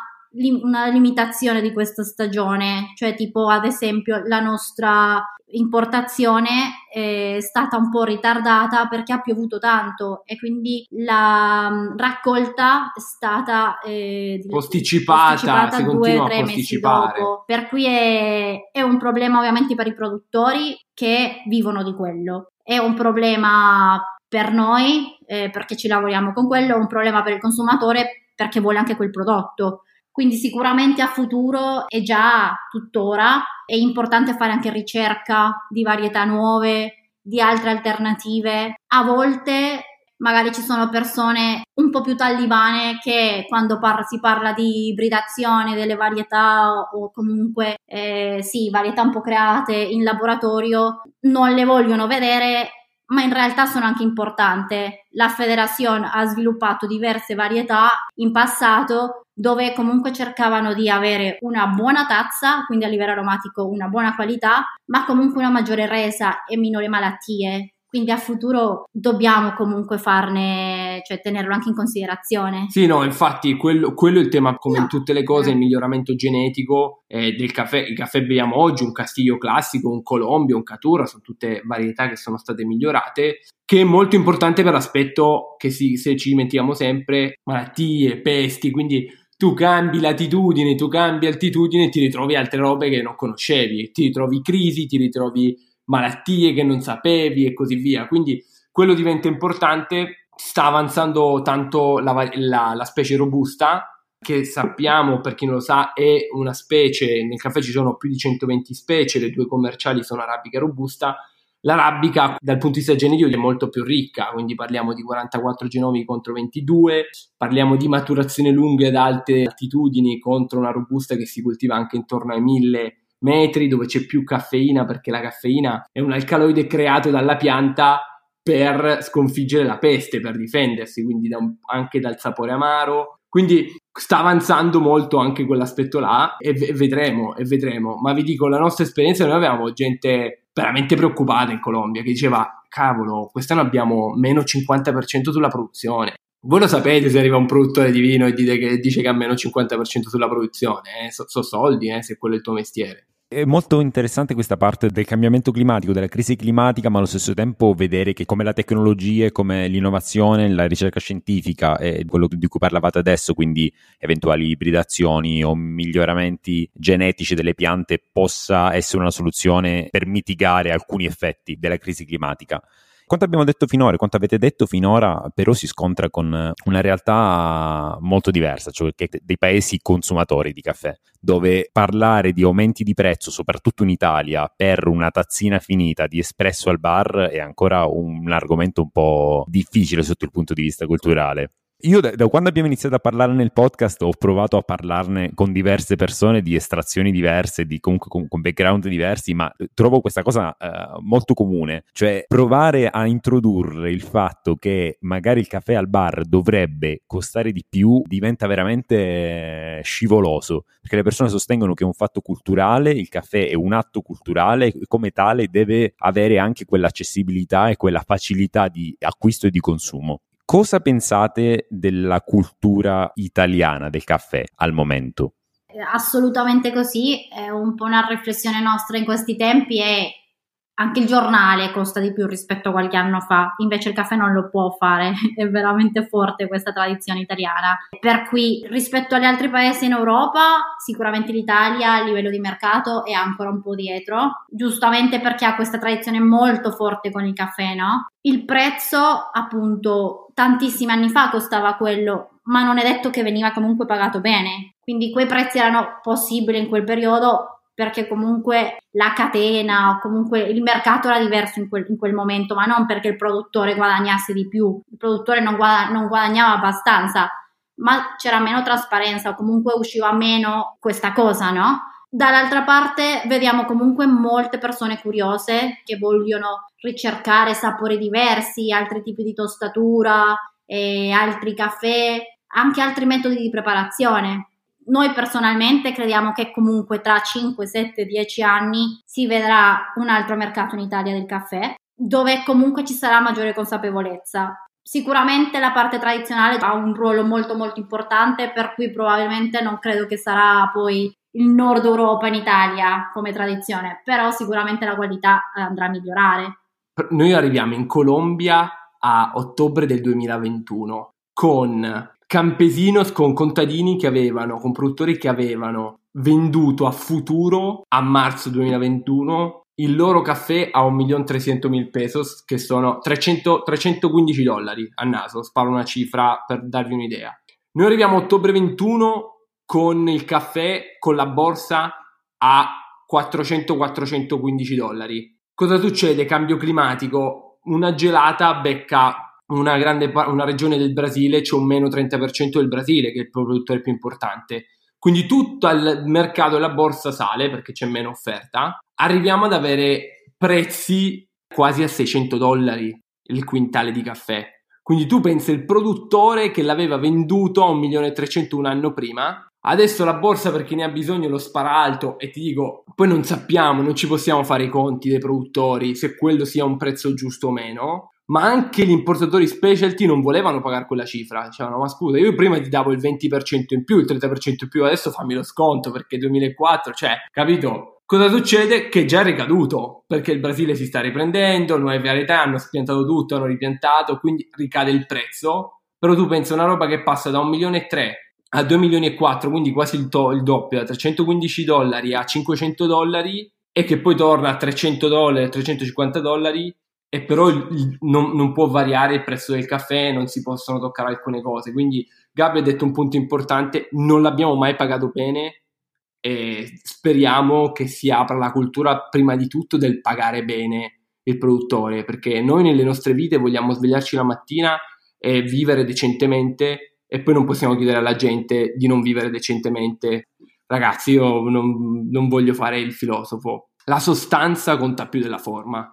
una limitazione di questa stagione, cioè tipo ad esempio la nostra importazione è stata un po' ritardata perché ha piovuto tanto e quindi la mm, raccolta è stata eh, posticipata, posticipata due o tre mesi dopo. Per cui è, è un problema ovviamente per i produttori che vivono di quello. È un problema per noi eh, perché ci lavoriamo con quello, è un problema per il consumatore perché vuole anche quel prodotto. Quindi sicuramente a futuro e già tuttora è importante fare anche ricerca di varietà nuove, di altre alternative. A volte magari ci sono persone un po' più talibane che quando par- si parla di ibridazione delle varietà o comunque eh, sì, varietà un po' create in laboratorio non le vogliono vedere ma in realtà sono anche importanti. La federazione ha sviluppato diverse varietà in passato dove comunque cercavano di avere una buona tazza, quindi a livello aromatico una buona qualità, ma comunque una maggiore resa e minore malattie. Quindi a futuro dobbiamo comunque farne, cioè tenerlo anche in considerazione. Sì, no, infatti quello, quello è il tema, come no. in tutte le cose, il miglioramento genetico eh, del caffè. Il caffè beviamo oggi, un Castiglio classico, un Colombia, un Catura, sono tutte varietà che sono state migliorate, che è molto importante per l'aspetto che si, se ci dimentichiamo sempre, malattie, pesti, quindi tu cambi latitudine, tu cambi altitudine e ti ritrovi altre robe che non conoscevi, ti ritrovi crisi, ti ritrovi malattie che non sapevi e così via. Quindi quello diventa importante. Sta avanzando tanto la, la, la specie robusta, che sappiamo, per chi non lo sa, è una specie, nel caffè ci sono più di 120 specie, le due commerciali sono arabica robusta, L'arabica dal punto di vista genetico è molto più ricca, quindi parliamo di 44 genomi contro 22, parliamo di maturazione lunga ad alte altitudini contro una robusta che si coltiva anche intorno ai 1000 metri dove c'è più caffeina perché la caffeina è un alcaloide creato dalla pianta per sconfiggere la peste, per difendersi, quindi da un, anche dal sapore amaro. Quindi sta avanzando molto anche quell'aspetto là e, v- vedremo, e vedremo. Ma vi dico, la nostra esperienza, noi avevamo gente veramente preoccupata in Colombia che diceva, cavolo, quest'anno abbiamo meno 50% sulla produzione. Voi lo sapete se arriva un produttore di vino e che, dice che ha meno 50% sulla produzione, eh? so, so soldi eh, se quello è il tuo mestiere. È molto interessante questa parte del cambiamento climatico, della crisi climatica, ma allo stesso tempo vedere che come la tecnologia, come l'innovazione, la ricerca scientifica e quello di cui parlavate adesso, quindi eventuali ibridazioni o miglioramenti genetici delle piante, possa essere una soluzione per mitigare alcuni effetti della crisi climatica. Quanto abbiamo detto finora, quanto avete detto finora, però si scontra con una realtà molto diversa, cioè dei paesi consumatori di caffè, dove parlare di aumenti di prezzo, soprattutto in Italia, per una tazzina finita di espresso al bar è ancora un argomento un po' difficile sotto il punto di vista culturale. Io da, da, quando abbiamo iniziato a parlare nel podcast ho provato a parlarne con diverse persone di estrazioni diverse, di comunque con, con background diversi, ma trovo questa cosa uh, molto comune, cioè provare a introdurre il fatto che magari il caffè al bar dovrebbe costare di più diventa veramente scivoloso, perché le persone sostengono che è un fatto culturale, il caffè è un atto culturale e come tale deve avere anche quell'accessibilità e quella facilità di acquisto e di consumo. Cosa pensate della cultura italiana del caffè al momento? Assolutamente così, è un po' una riflessione nostra in questi tempi e anche il giornale costa di più rispetto a qualche anno fa, invece il caffè non lo può fare, è veramente forte questa tradizione italiana. Per cui rispetto agli altri paesi in Europa, sicuramente l'Italia a livello di mercato è ancora un po' dietro, giustamente perché ha questa tradizione molto forte con il caffè, no? Il prezzo, appunto, tantissimi anni fa costava quello, ma non è detto che veniva comunque pagato bene. Quindi quei prezzi erano possibili in quel periodo perché comunque la catena o comunque il mercato era diverso in quel, in quel momento, ma non perché il produttore guadagnasse di più, il produttore non, guada- non guadagnava abbastanza, ma c'era meno trasparenza o comunque usciva meno questa cosa, no? Dall'altra parte vediamo comunque molte persone curiose che vogliono ricercare sapori diversi, altri tipi di tostatura, altri caffè, anche altri metodi di preparazione. Noi personalmente crediamo che comunque tra 5, 7, 10 anni si vedrà un altro mercato in Italia del caffè, dove comunque ci sarà maggiore consapevolezza. Sicuramente la parte tradizionale ha un ruolo molto molto importante, per cui probabilmente non credo che sarà poi il nord Europa in Italia come tradizione, però sicuramente la qualità andrà a migliorare. Noi arriviamo in Colombia a ottobre del 2021 con campesinos, con contadini che avevano, con produttori che avevano venduto a futuro a marzo 2021 il loro caffè a 1.300.000 pesos, che sono 300, 315 dollari a naso, sparo una cifra per darvi un'idea. Noi arriviamo a ottobre 21 con il caffè, con la borsa a 400-415 dollari. Cosa succede? Cambio climatico, una gelata becca una, grande, una regione del Brasile, c'è un meno 30% del Brasile, che è il produttore più importante. Quindi tutto il mercato e la borsa sale perché c'è meno offerta. Arriviamo ad avere prezzi quasi a 600 dollari il quintale di caffè. Quindi tu pensi il produttore che l'aveva venduto a 1.300.000 un anno prima, adesso la borsa per chi ne ha bisogno lo spara alto e ti dico, poi non sappiamo, non ci possiamo fare i conti dei produttori se quello sia un prezzo giusto o meno, ma anche gli importatori specialty non volevano pagare quella cifra. Dicevano, ma scusa, io prima ti davo il 20% in più, il 30% in più, adesso fammi lo sconto perché 2004, cioè, capito? Cosa succede? Che già è ricaduto, perché il Brasile si sta riprendendo, nuove varietà hanno spiantato tutto, hanno ripiantato, quindi ricade il prezzo. Però tu pensi una roba che passa da 1 milione e 3 a 2 milioni e 4, quindi quasi il, to- il doppio, da 315 dollari a 500 dollari, e che poi torna a 300 dollari, 350 dollari, e però il, non, non, può variare il prezzo del caffè, non si possono toccare alcune cose. Quindi Gabi ha detto un punto importante, non l'abbiamo mai pagato bene e speriamo che si apra la cultura prima di tutto del pagare bene il produttore, perché noi nelle nostre vite vogliamo svegliarci la mattina e vivere decentemente e poi non possiamo chiedere alla gente di non vivere decentemente. Ragazzi, io non, non voglio fare il filosofo. La sostanza conta più della forma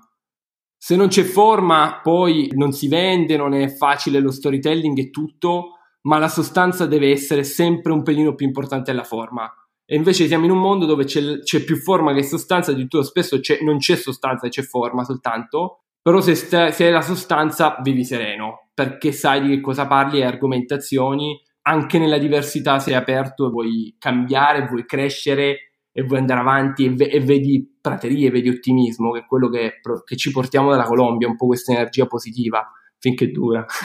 se non c'è forma, poi non si vende, non è facile lo storytelling e tutto, ma la sostanza deve essere sempre un pelino più importante della forma. E invece siamo in un mondo dove c'è, c'è più forma che sostanza, addirittura spesso c'è, non c'è sostanza, c'è forma soltanto. Però se, sta, se hai la sostanza, vivi sereno, perché sai di che cosa parli e argomentazioni. Anche nella diversità sei aperto e vuoi cambiare, vuoi crescere e vuoi andare avanti e, ve- e vedi praterie, vedi ottimismo, che è quello che, che ci portiamo dalla Colombia, un po' questa energia positiva finché dura.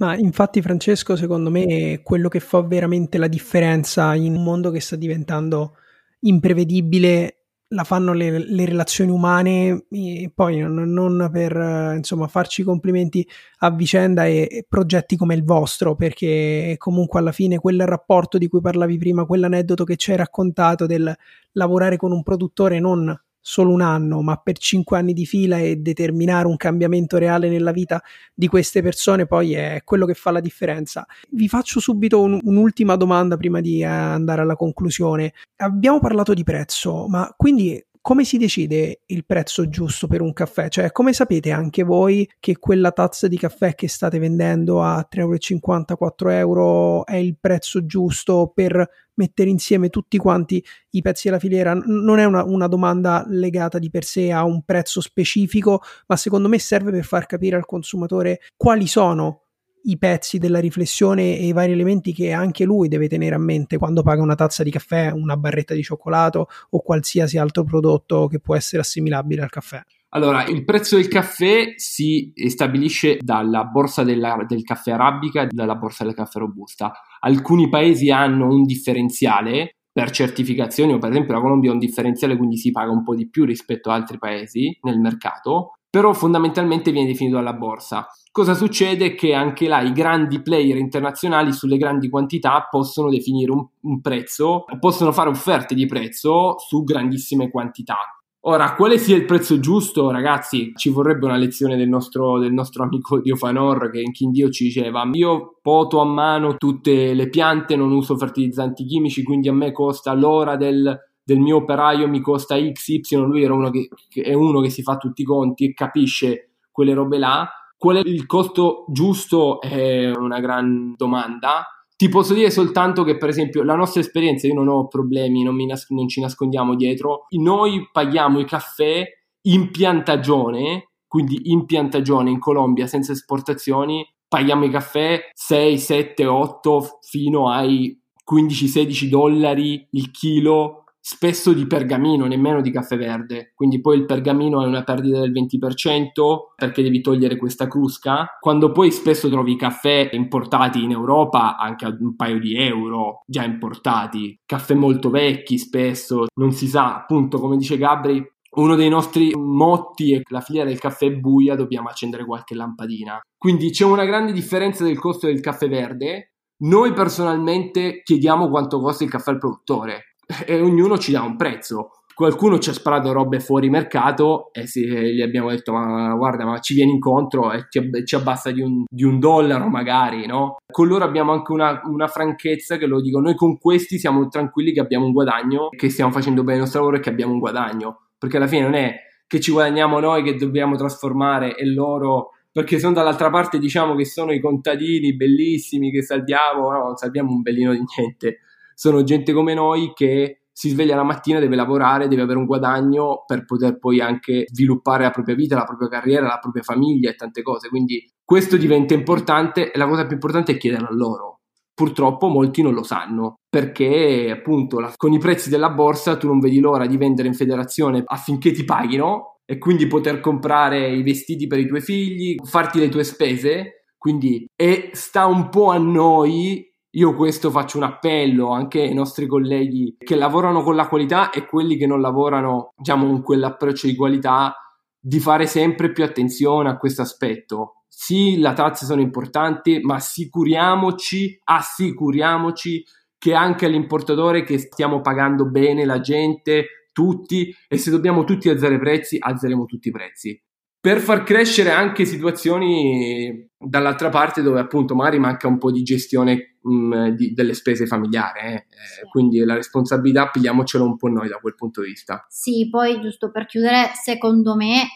Ma infatti, Francesco, secondo me quello che fa veramente la differenza in un mondo che sta diventando imprevedibile la fanno le, le relazioni umane e poi non, non per insomma farci complimenti a vicenda e, e, progetti come il vostro perché comunque alla fine quel rapporto di cui parlavi prima quell'aneddoto che ci hai raccontato del lavorare con un produttore non solo un anno ma per cinque anni di fila e determinare un cambiamento reale nella vita di queste persone poi è quello che fa la differenza. Vi faccio subito un, un'ultima domanda prima di andare alla conclusione. Abbiamo parlato di prezzo ma quindi come si decide il prezzo giusto per un caffè? Cioè, come sapete anche voi che quella tazza di caffè che state vendendo a 3,50 4 euro è il prezzo giusto per mettere insieme tutti quanti i pezzi della filiera? Non è una, una domanda legata di per sé a un prezzo specifico, ma secondo me serve per far capire al consumatore quali sono i pezzi della riflessione e i vari elementi che anche lui deve tenere a mente quando paga una tazza di caffè, una barretta di cioccolato o qualsiasi altro prodotto che può essere assimilabile al caffè. Allora, il prezzo del caffè si stabilisce dalla borsa della, del caffè arabica e dalla borsa del caffè robusta. Alcuni paesi hanno un differenziale per certificazioni, o per esempio la Colombia ha un differenziale, quindi si paga un po' di più rispetto ad altri paesi nel mercato. Però fondamentalmente viene definito dalla borsa. Cosa succede? Che anche là i grandi player internazionali sulle grandi quantità possono definire un, un prezzo, possono fare offerte di prezzo su grandissime quantità. Ora, quale sia il prezzo giusto, ragazzi, ci vorrebbe una lezione del nostro, del nostro amico Dio Fanor che in Kindio ci diceva io poto a mano tutte le piante, non uso fertilizzanti chimici, quindi a me costa l'ora del, del mio operaio mi costa XY, lui era uno che, che, è uno che si fa tutti i conti e capisce quelle robe là. Qual è il costo giusto? È una gran domanda. Ti posso dire soltanto che, per esempio, la nostra esperienza, io non ho problemi, non, nas- non ci nascondiamo dietro. Noi paghiamo i caffè in piantagione, quindi in piantagione in Colombia senza esportazioni, paghiamo i caffè 6, 7, 8 fino ai 15-16 dollari il chilo spesso di pergamino, nemmeno di caffè verde. Quindi poi il pergamino è una perdita del 20% perché devi togliere questa crusca. Quando poi spesso trovi caffè importati in Europa anche a un paio di euro, già importati, caffè molto vecchi spesso, non si sa, appunto come dice Gabri, uno dei nostri motti è la filiera del caffè è buia, dobbiamo accendere qualche lampadina. Quindi c'è una grande differenza del costo del caffè verde. Noi personalmente chiediamo quanto costa il caffè al produttore, e ognuno ci dà un prezzo. Qualcuno ci ha sparato robe fuori mercato e gli abbiamo detto: Ma guarda, ma ci vieni incontro e ci, ci abbassa di un, di un, dollaro, magari, no? Con loro abbiamo anche una, una, franchezza che lo dico: noi con questi siamo tranquilli che abbiamo un guadagno, che stiamo facendo bene il nostro lavoro e che abbiamo un guadagno. Perché alla fine non è che ci guadagniamo noi che dobbiamo trasformare e loro perché sono dall'altra parte diciamo che sono i contadini bellissimi che salviamo, no, non salviamo un bellino di niente sono gente come noi che si sveglia la mattina, deve lavorare, deve avere un guadagno per poter poi anche sviluppare la propria vita, la propria carriera, la propria famiglia e tante cose. Quindi questo diventa importante e la cosa più importante è chiederlo a loro. Purtroppo molti non lo sanno perché appunto la, con i prezzi della borsa tu non vedi l'ora di vendere in federazione affinché ti paghino e quindi poter comprare i vestiti per i tuoi figli, farti le tue spese. Quindi e sta un po' a noi io questo faccio un appello anche ai nostri colleghi che lavorano con la qualità e quelli che non lavorano, diciamo, con quell'approccio di qualità, di fare sempre più attenzione a questo aspetto. Sì, le tazze sono importanti, ma assicuriamoci, assicuriamoci che anche all'importatore che stiamo pagando bene la gente, tutti, e se dobbiamo tutti alzare i prezzi, alzeremo tutti i prezzi per far crescere anche situazioni dall'altra parte dove appunto magari manca un po' di gestione mh, mm, di, delle spese familiari, eh? sì. quindi la responsabilità pigliamocelo un po' noi da quel punto di vista. Sì, poi giusto per chiudere, secondo me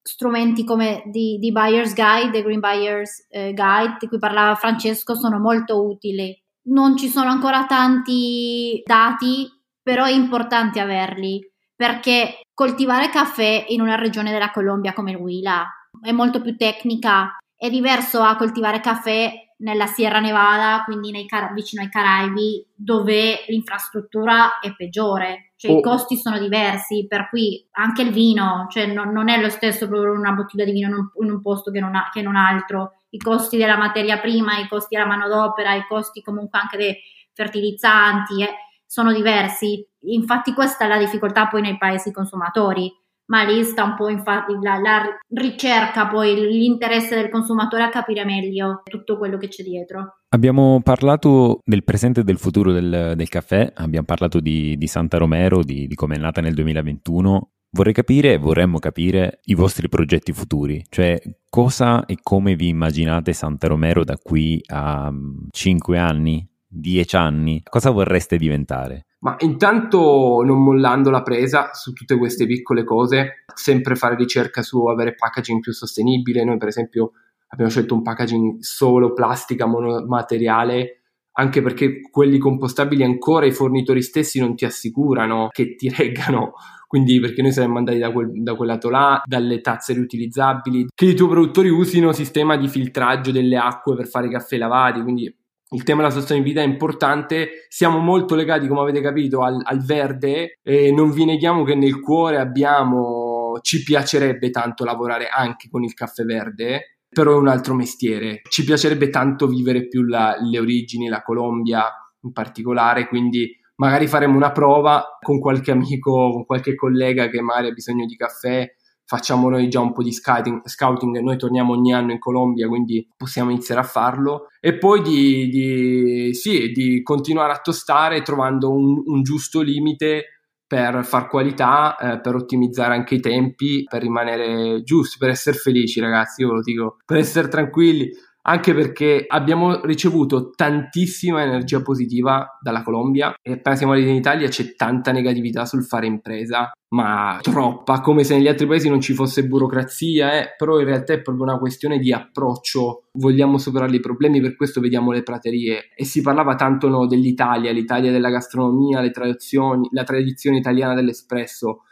strumenti come di, di Buyer's Guide, The Green Buyer's eh, Guide di cui parlava Francesco sono molto utili. Non ci sono ancora tanti dati, però è importante averli perché coltivare caffè in una regione della Colombia come il Huila è molto più tecnica, è diverso a coltivare caffè nella Sierra Nevada, quindi Car- vicino ai Caraibi, dove l'infrastruttura è peggiore, cioè oh. i costi sono diversi, per cui anche il vino, cioè non, non è lo stesso proprio una bottiglia di vino in un, in un posto che non, ha, che in un altro, i costi della materia prima, i costi della manodopera, i costi comunque anche dei fertilizzanti. Eh sono diversi. Infatti questa è la difficoltà poi nei paesi consumatori, ma lì sta un po' infatti la, la ricerca, poi l'interesse del consumatore a capire meglio tutto quello che c'è dietro. Abbiamo parlato del presente e del futuro del, del caffè, abbiamo parlato di, di Santa Romero, di, di come è nata nel 2021. Vorrei capire, vorremmo capire i vostri progetti futuri, cioè cosa e come vi immaginate Santa Romero da qui a 5 anni, dieci anni, cosa vorreste diventare? Ma intanto non mollando la presa su tutte queste piccole cose, sempre fare ricerca su avere packaging più sostenibile. Noi per esempio abbiamo scelto un packaging solo plastica monomateriale anche perché quelli compostabili ancora i fornitori stessi non ti assicurano che ti reggano quindi perché noi saremmo andati da quel, da quel lato là, dalle tazze riutilizzabili, che i tuoi produttori usino sistema di filtraggio delle acque per fare i caffè lavati, quindi il tema della sostenibilità è importante, siamo molto legati, come avete capito, al, al, verde e non vi neghiamo che nel cuore abbiamo, ci piacerebbe tanto lavorare anche con il caffè verde, però è un altro mestiere. Ci piacerebbe tanto vivere più la, le origini, la Colombia in particolare, quindi magari faremo una prova con qualche amico, con qualche collega che magari ha bisogno di caffè facciamo noi già un po' di scouting, scouting noi torniamo ogni anno in Colombia, quindi possiamo iniziare a farlo, e poi di, di, sì, di continuare a tostare trovando un, un giusto limite per far qualità, eh, per ottimizzare anche i tempi, per rimanere giusti, per essere felici ragazzi, io lo dico, per essere tranquilli anche perché abbiamo ricevuto tantissima energia positiva dalla Colombia e appena siamo arrivati in Italia c'è tanta negatività sul fare impresa, ma troppa, come se negli altri paesi non ci fosse burocrazia, eh? però in realtà è proprio una questione di approccio, vogliamo superare i problemi, per questo vediamo le praterie. E si parlava tanto no, dell'Italia, l'Italia della gastronomia, le tradizioni, la tradizione italiana dell'espresso,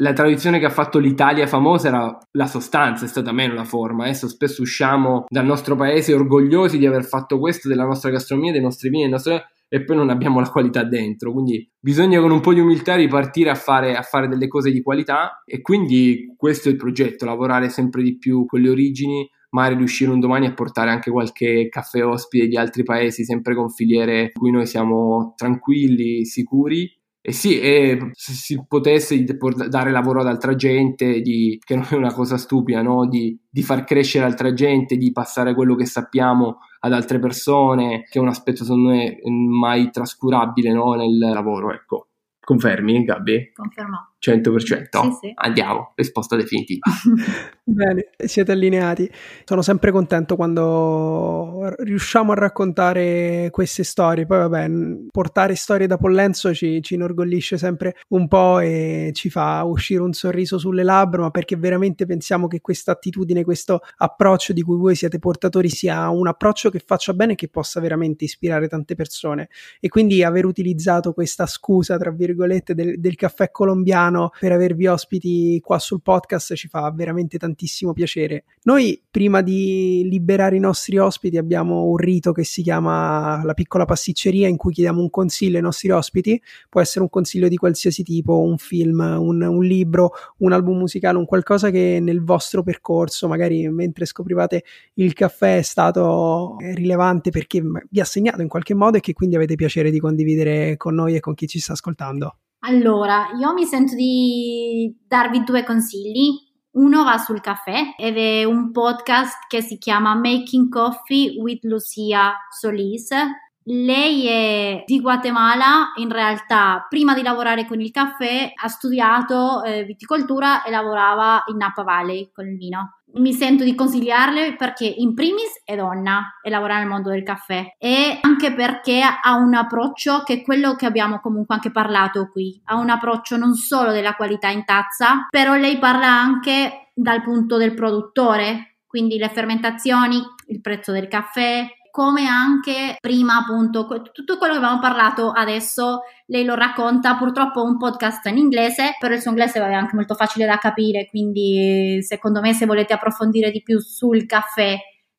la tradizione che ha fatto l'Italia famosa era la sostanza, è stata meno la forma. Adesso spesso usciamo dal nostro paese orgogliosi di aver fatto questo, della nostra gastronomia, dei nostri vini, nostro... e poi non abbiamo la qualità dentro. Quindi bisogna con un po' di umiltà ripartire a fare, a fare delle cose di qualità e quindi questo è il progetto, lavorare sempre di più con le origini, magari riuscire un domani a portare anche qualche caffè ospite di altri paesi, sempre con filiere in cui noi siamo tranquilli, sicuri e sì, e se si potesse dare lavoro ad altra gente, di, che non è una cosa stupida, no? di, di, far crescere altra gente, di passare quello che sappiamo ad altre persone, che è un aspetto secondo me mai trascurabile no? nel lavoro. Ecco. Confermi, Gabby? Confermo. 100%? Sì, sì. Andiamo, risposta definitiva. Bene, siete allineati. Sono sempre contento quando riusciamo a raccontare queste storie. Poi, vabbè, portare storie da Pollenzo ci, ci inorgoglisce sempre un po' e ci fa uscire un sorriso sulle labbra, ma perché veramente pensiamo che questa attitudine, questo approccio di cui voi siete portatori sia un approccio che faccia bene e che possa veramente ispirare tante persone. E quindi aver utilizzato questa scusa, tra virgolette, del, del caffè colombiano Milano per avervi ospiti qua sul podcast, ci fa veramente tantissimo piacere. Noi prima di liberare i nostri ospiti abbiamo un rito che si chiama la piccola pasticceria in cui chiediamo un consiglio ai nostri ospiti, può essere un consiglio di qualsiasi tipo, un film, un, un libro, un album musicale, un qualcosa che nel vostro percorso, magari mentre scoprivate il caffè è stato rilevante perché vi ha segnato in qualche modo e che quindi avete piacere di condividere con noi e con chi ci sta ascoltando. Allora, io mi sento di darvi due consigli. Uno va sul caffè ed è un podcast che si chiama Making Coffee with Lucia Solis. Lei è di Guatemala, in realtà prima di lavorare con il caffè ha studiato eh, viticoltura e lavorava in Napa Valley con il vino mi sento di consigliarle perché in primis è donna e lavora nel mondo del caffè e anche perché ha un approccio che è quello che abbiamo comunque anche parlato qui, ha un approccio non solo della qualità in tazza, però lei parla anche dal punto del produttore, quindi le fermentazioni, il prezzo del caffè, come anche prima appunto tutto quello che abbiamo parlato adesso lei lo racconta purtroppo un podcast in inglese però il suo inglese è anche molto facile da capire quindi secondo me se volete approfondire di più sul caffè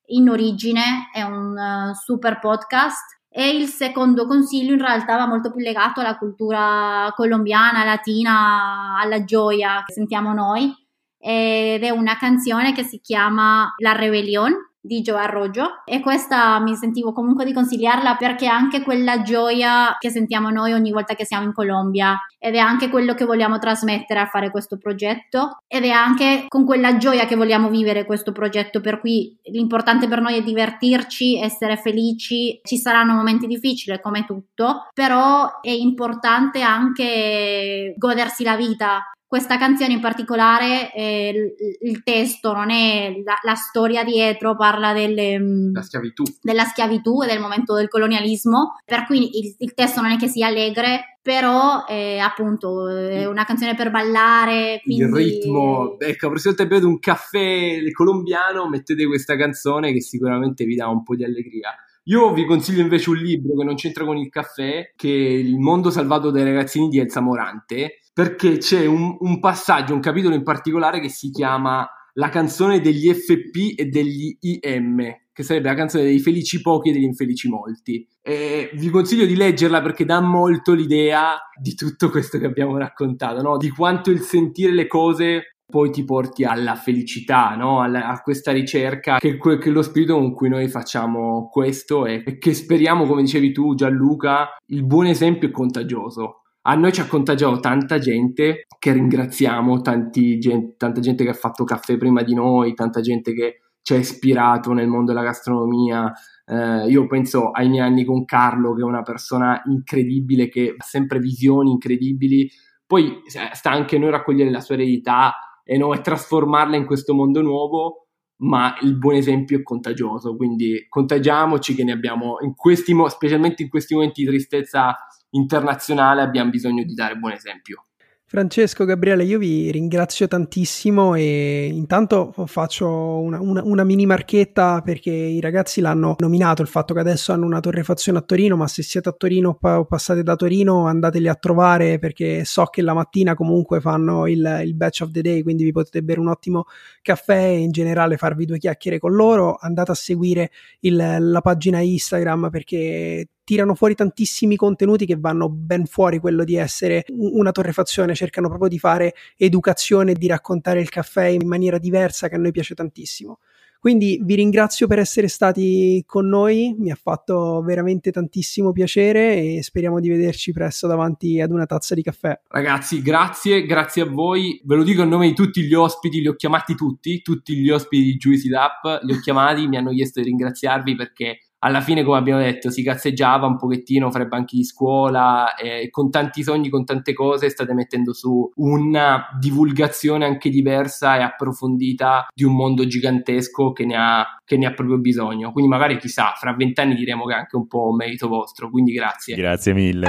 in origine è un uh, super podcast. E il secondo consiglio in realtà va molto più legato alla cultura colombiana, latina, alla gioia che sentiamo noi ed è una canzone che si chiama La Rebellion di Joe Arroggio e questa mi sentivo comunque di consigliarla perché è anche quella gioia che sentiamo noi ogni volta che siamo in Colombia ed è anche quello che vogliamo trasmettere a fare questo progetto ed è anche con quella gioia che vogliamo vivere questo progetto per cui l'importante per noi è divertirci, essere felici, ci saranno momenti difficili come tutto, però è importante anche godersi la vita questa canzone in particolare, eh, il, il, testo non è la, la storia dietro, parla delle, mm, schiavitù. della schiavitù e del momento del colonialismo, per cui il, il testo non è che sia allegre, però eh, appunto è una canzone per ballare. Quindi... Il ritmo, ecco, per esempio bevete un caffè colombiano, mettete questa canzone che sicuramente vi dà un po' di allegria. Io vi consiglio invece un libro che non c'entra con il caffè, che è Il mondo salvato dai ragazzini di Elsa Morante, perché c'è un, un passaggio, un capitolo in particolare che si chiama La canzone degli FP e degli IM, che sarebbe la canzone dei felici pochi e degli infelici molti. E vi consiglio di leggerla perché dà molto l'idea di tutto questo che abbiamo raccontato, no? di quanto il sentire le cose poi ti porti alla felicità, no? alla, a questa ricerca che, che, è lo spirito con cui noi facciamo questo e, e che speriamo, come dicevi tu Gianluca, il buon esempio è contagioso. A noi ci ha contagiato tanta gente che ringraziamo, gente, tanta gente che ha fatto caffè prima di noi, tanta gente che ci ha ispirato nel mondo della gastronomia. Eh, io penso ai miei anni con Carlo, che è una persona incredibile, che ha sempre visioni incredibili. Poi sta anche noi raccogliere la sua eredità e, no, trasformarla in questo mondo nuovo ma il buon esempio è contagioso, quindi contagiamoci che ne abbiamo, in questi, specialmente in questi momenti di tristezza internazionale, abbiamo bisogno di dare buon esempio. Francesco, Gabriele, io vi ringrazio tantissimo e intanto faccio una, una, una, mini marchetta perché i ragazzi l'hanno nominato, il fatto che adesso hanno una torrefazione a Torino, ma se siete a Torino o passate da Torino andateli a trovare perché so che la mattina comunque fanno il, il batch of the day, quindi vi potete bere un ottimo caffè e in generale farvi due chiacchiere con loro. Andate a seguire il, la pagina Instagram perché tirano fuori tantissimi contenuti che vanno ben fuori quello di essere una torrefazione, cercano proprio di fare educazione, di raccontare il caffè in maniera diversa che a noi piace tantissimo. Quindi vi ringrazio per essere stati con noi, mi ha fatto veramente tantissimo piacere e speriamo di vederci presto davanti ad una tazza di caffè. Ragazzi, grazie, grazie a voi. Ve lo dico a nome di tutti gli ospiti, li ho chiamati tutti, tutti gli ospiti di Juicy Up, li ho chiamati, mi hanno chiesto di ringraziarvi perché alla fine, come abbiamo detto, si cazzeggiava un pochettino fra i banchi di scuola e con tanti sogni, con tante cose, state mettendo su una divulgazione anche diversa e approfondita di un mondo gigantesco che ne ha, che ne ha proprio bisogno. Quindi magari chissà, fra vent'anni diremo che è anche un po' merito vostro, quindi grazie. Grazie mille.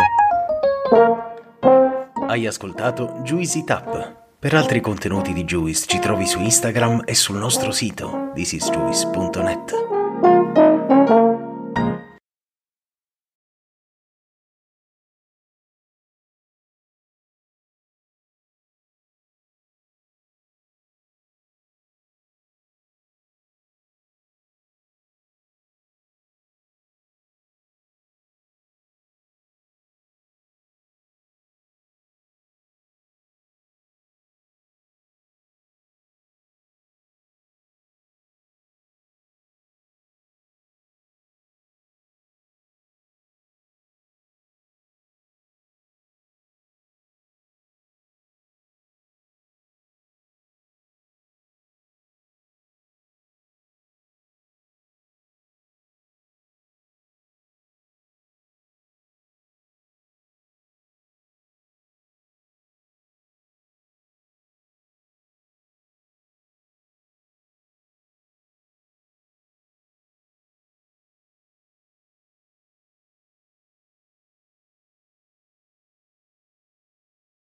Hai ascoltato Juicy Tap. Per altri contenuti di Juice ci trovi su Instagram e sul nostro sito thisisjuice.net.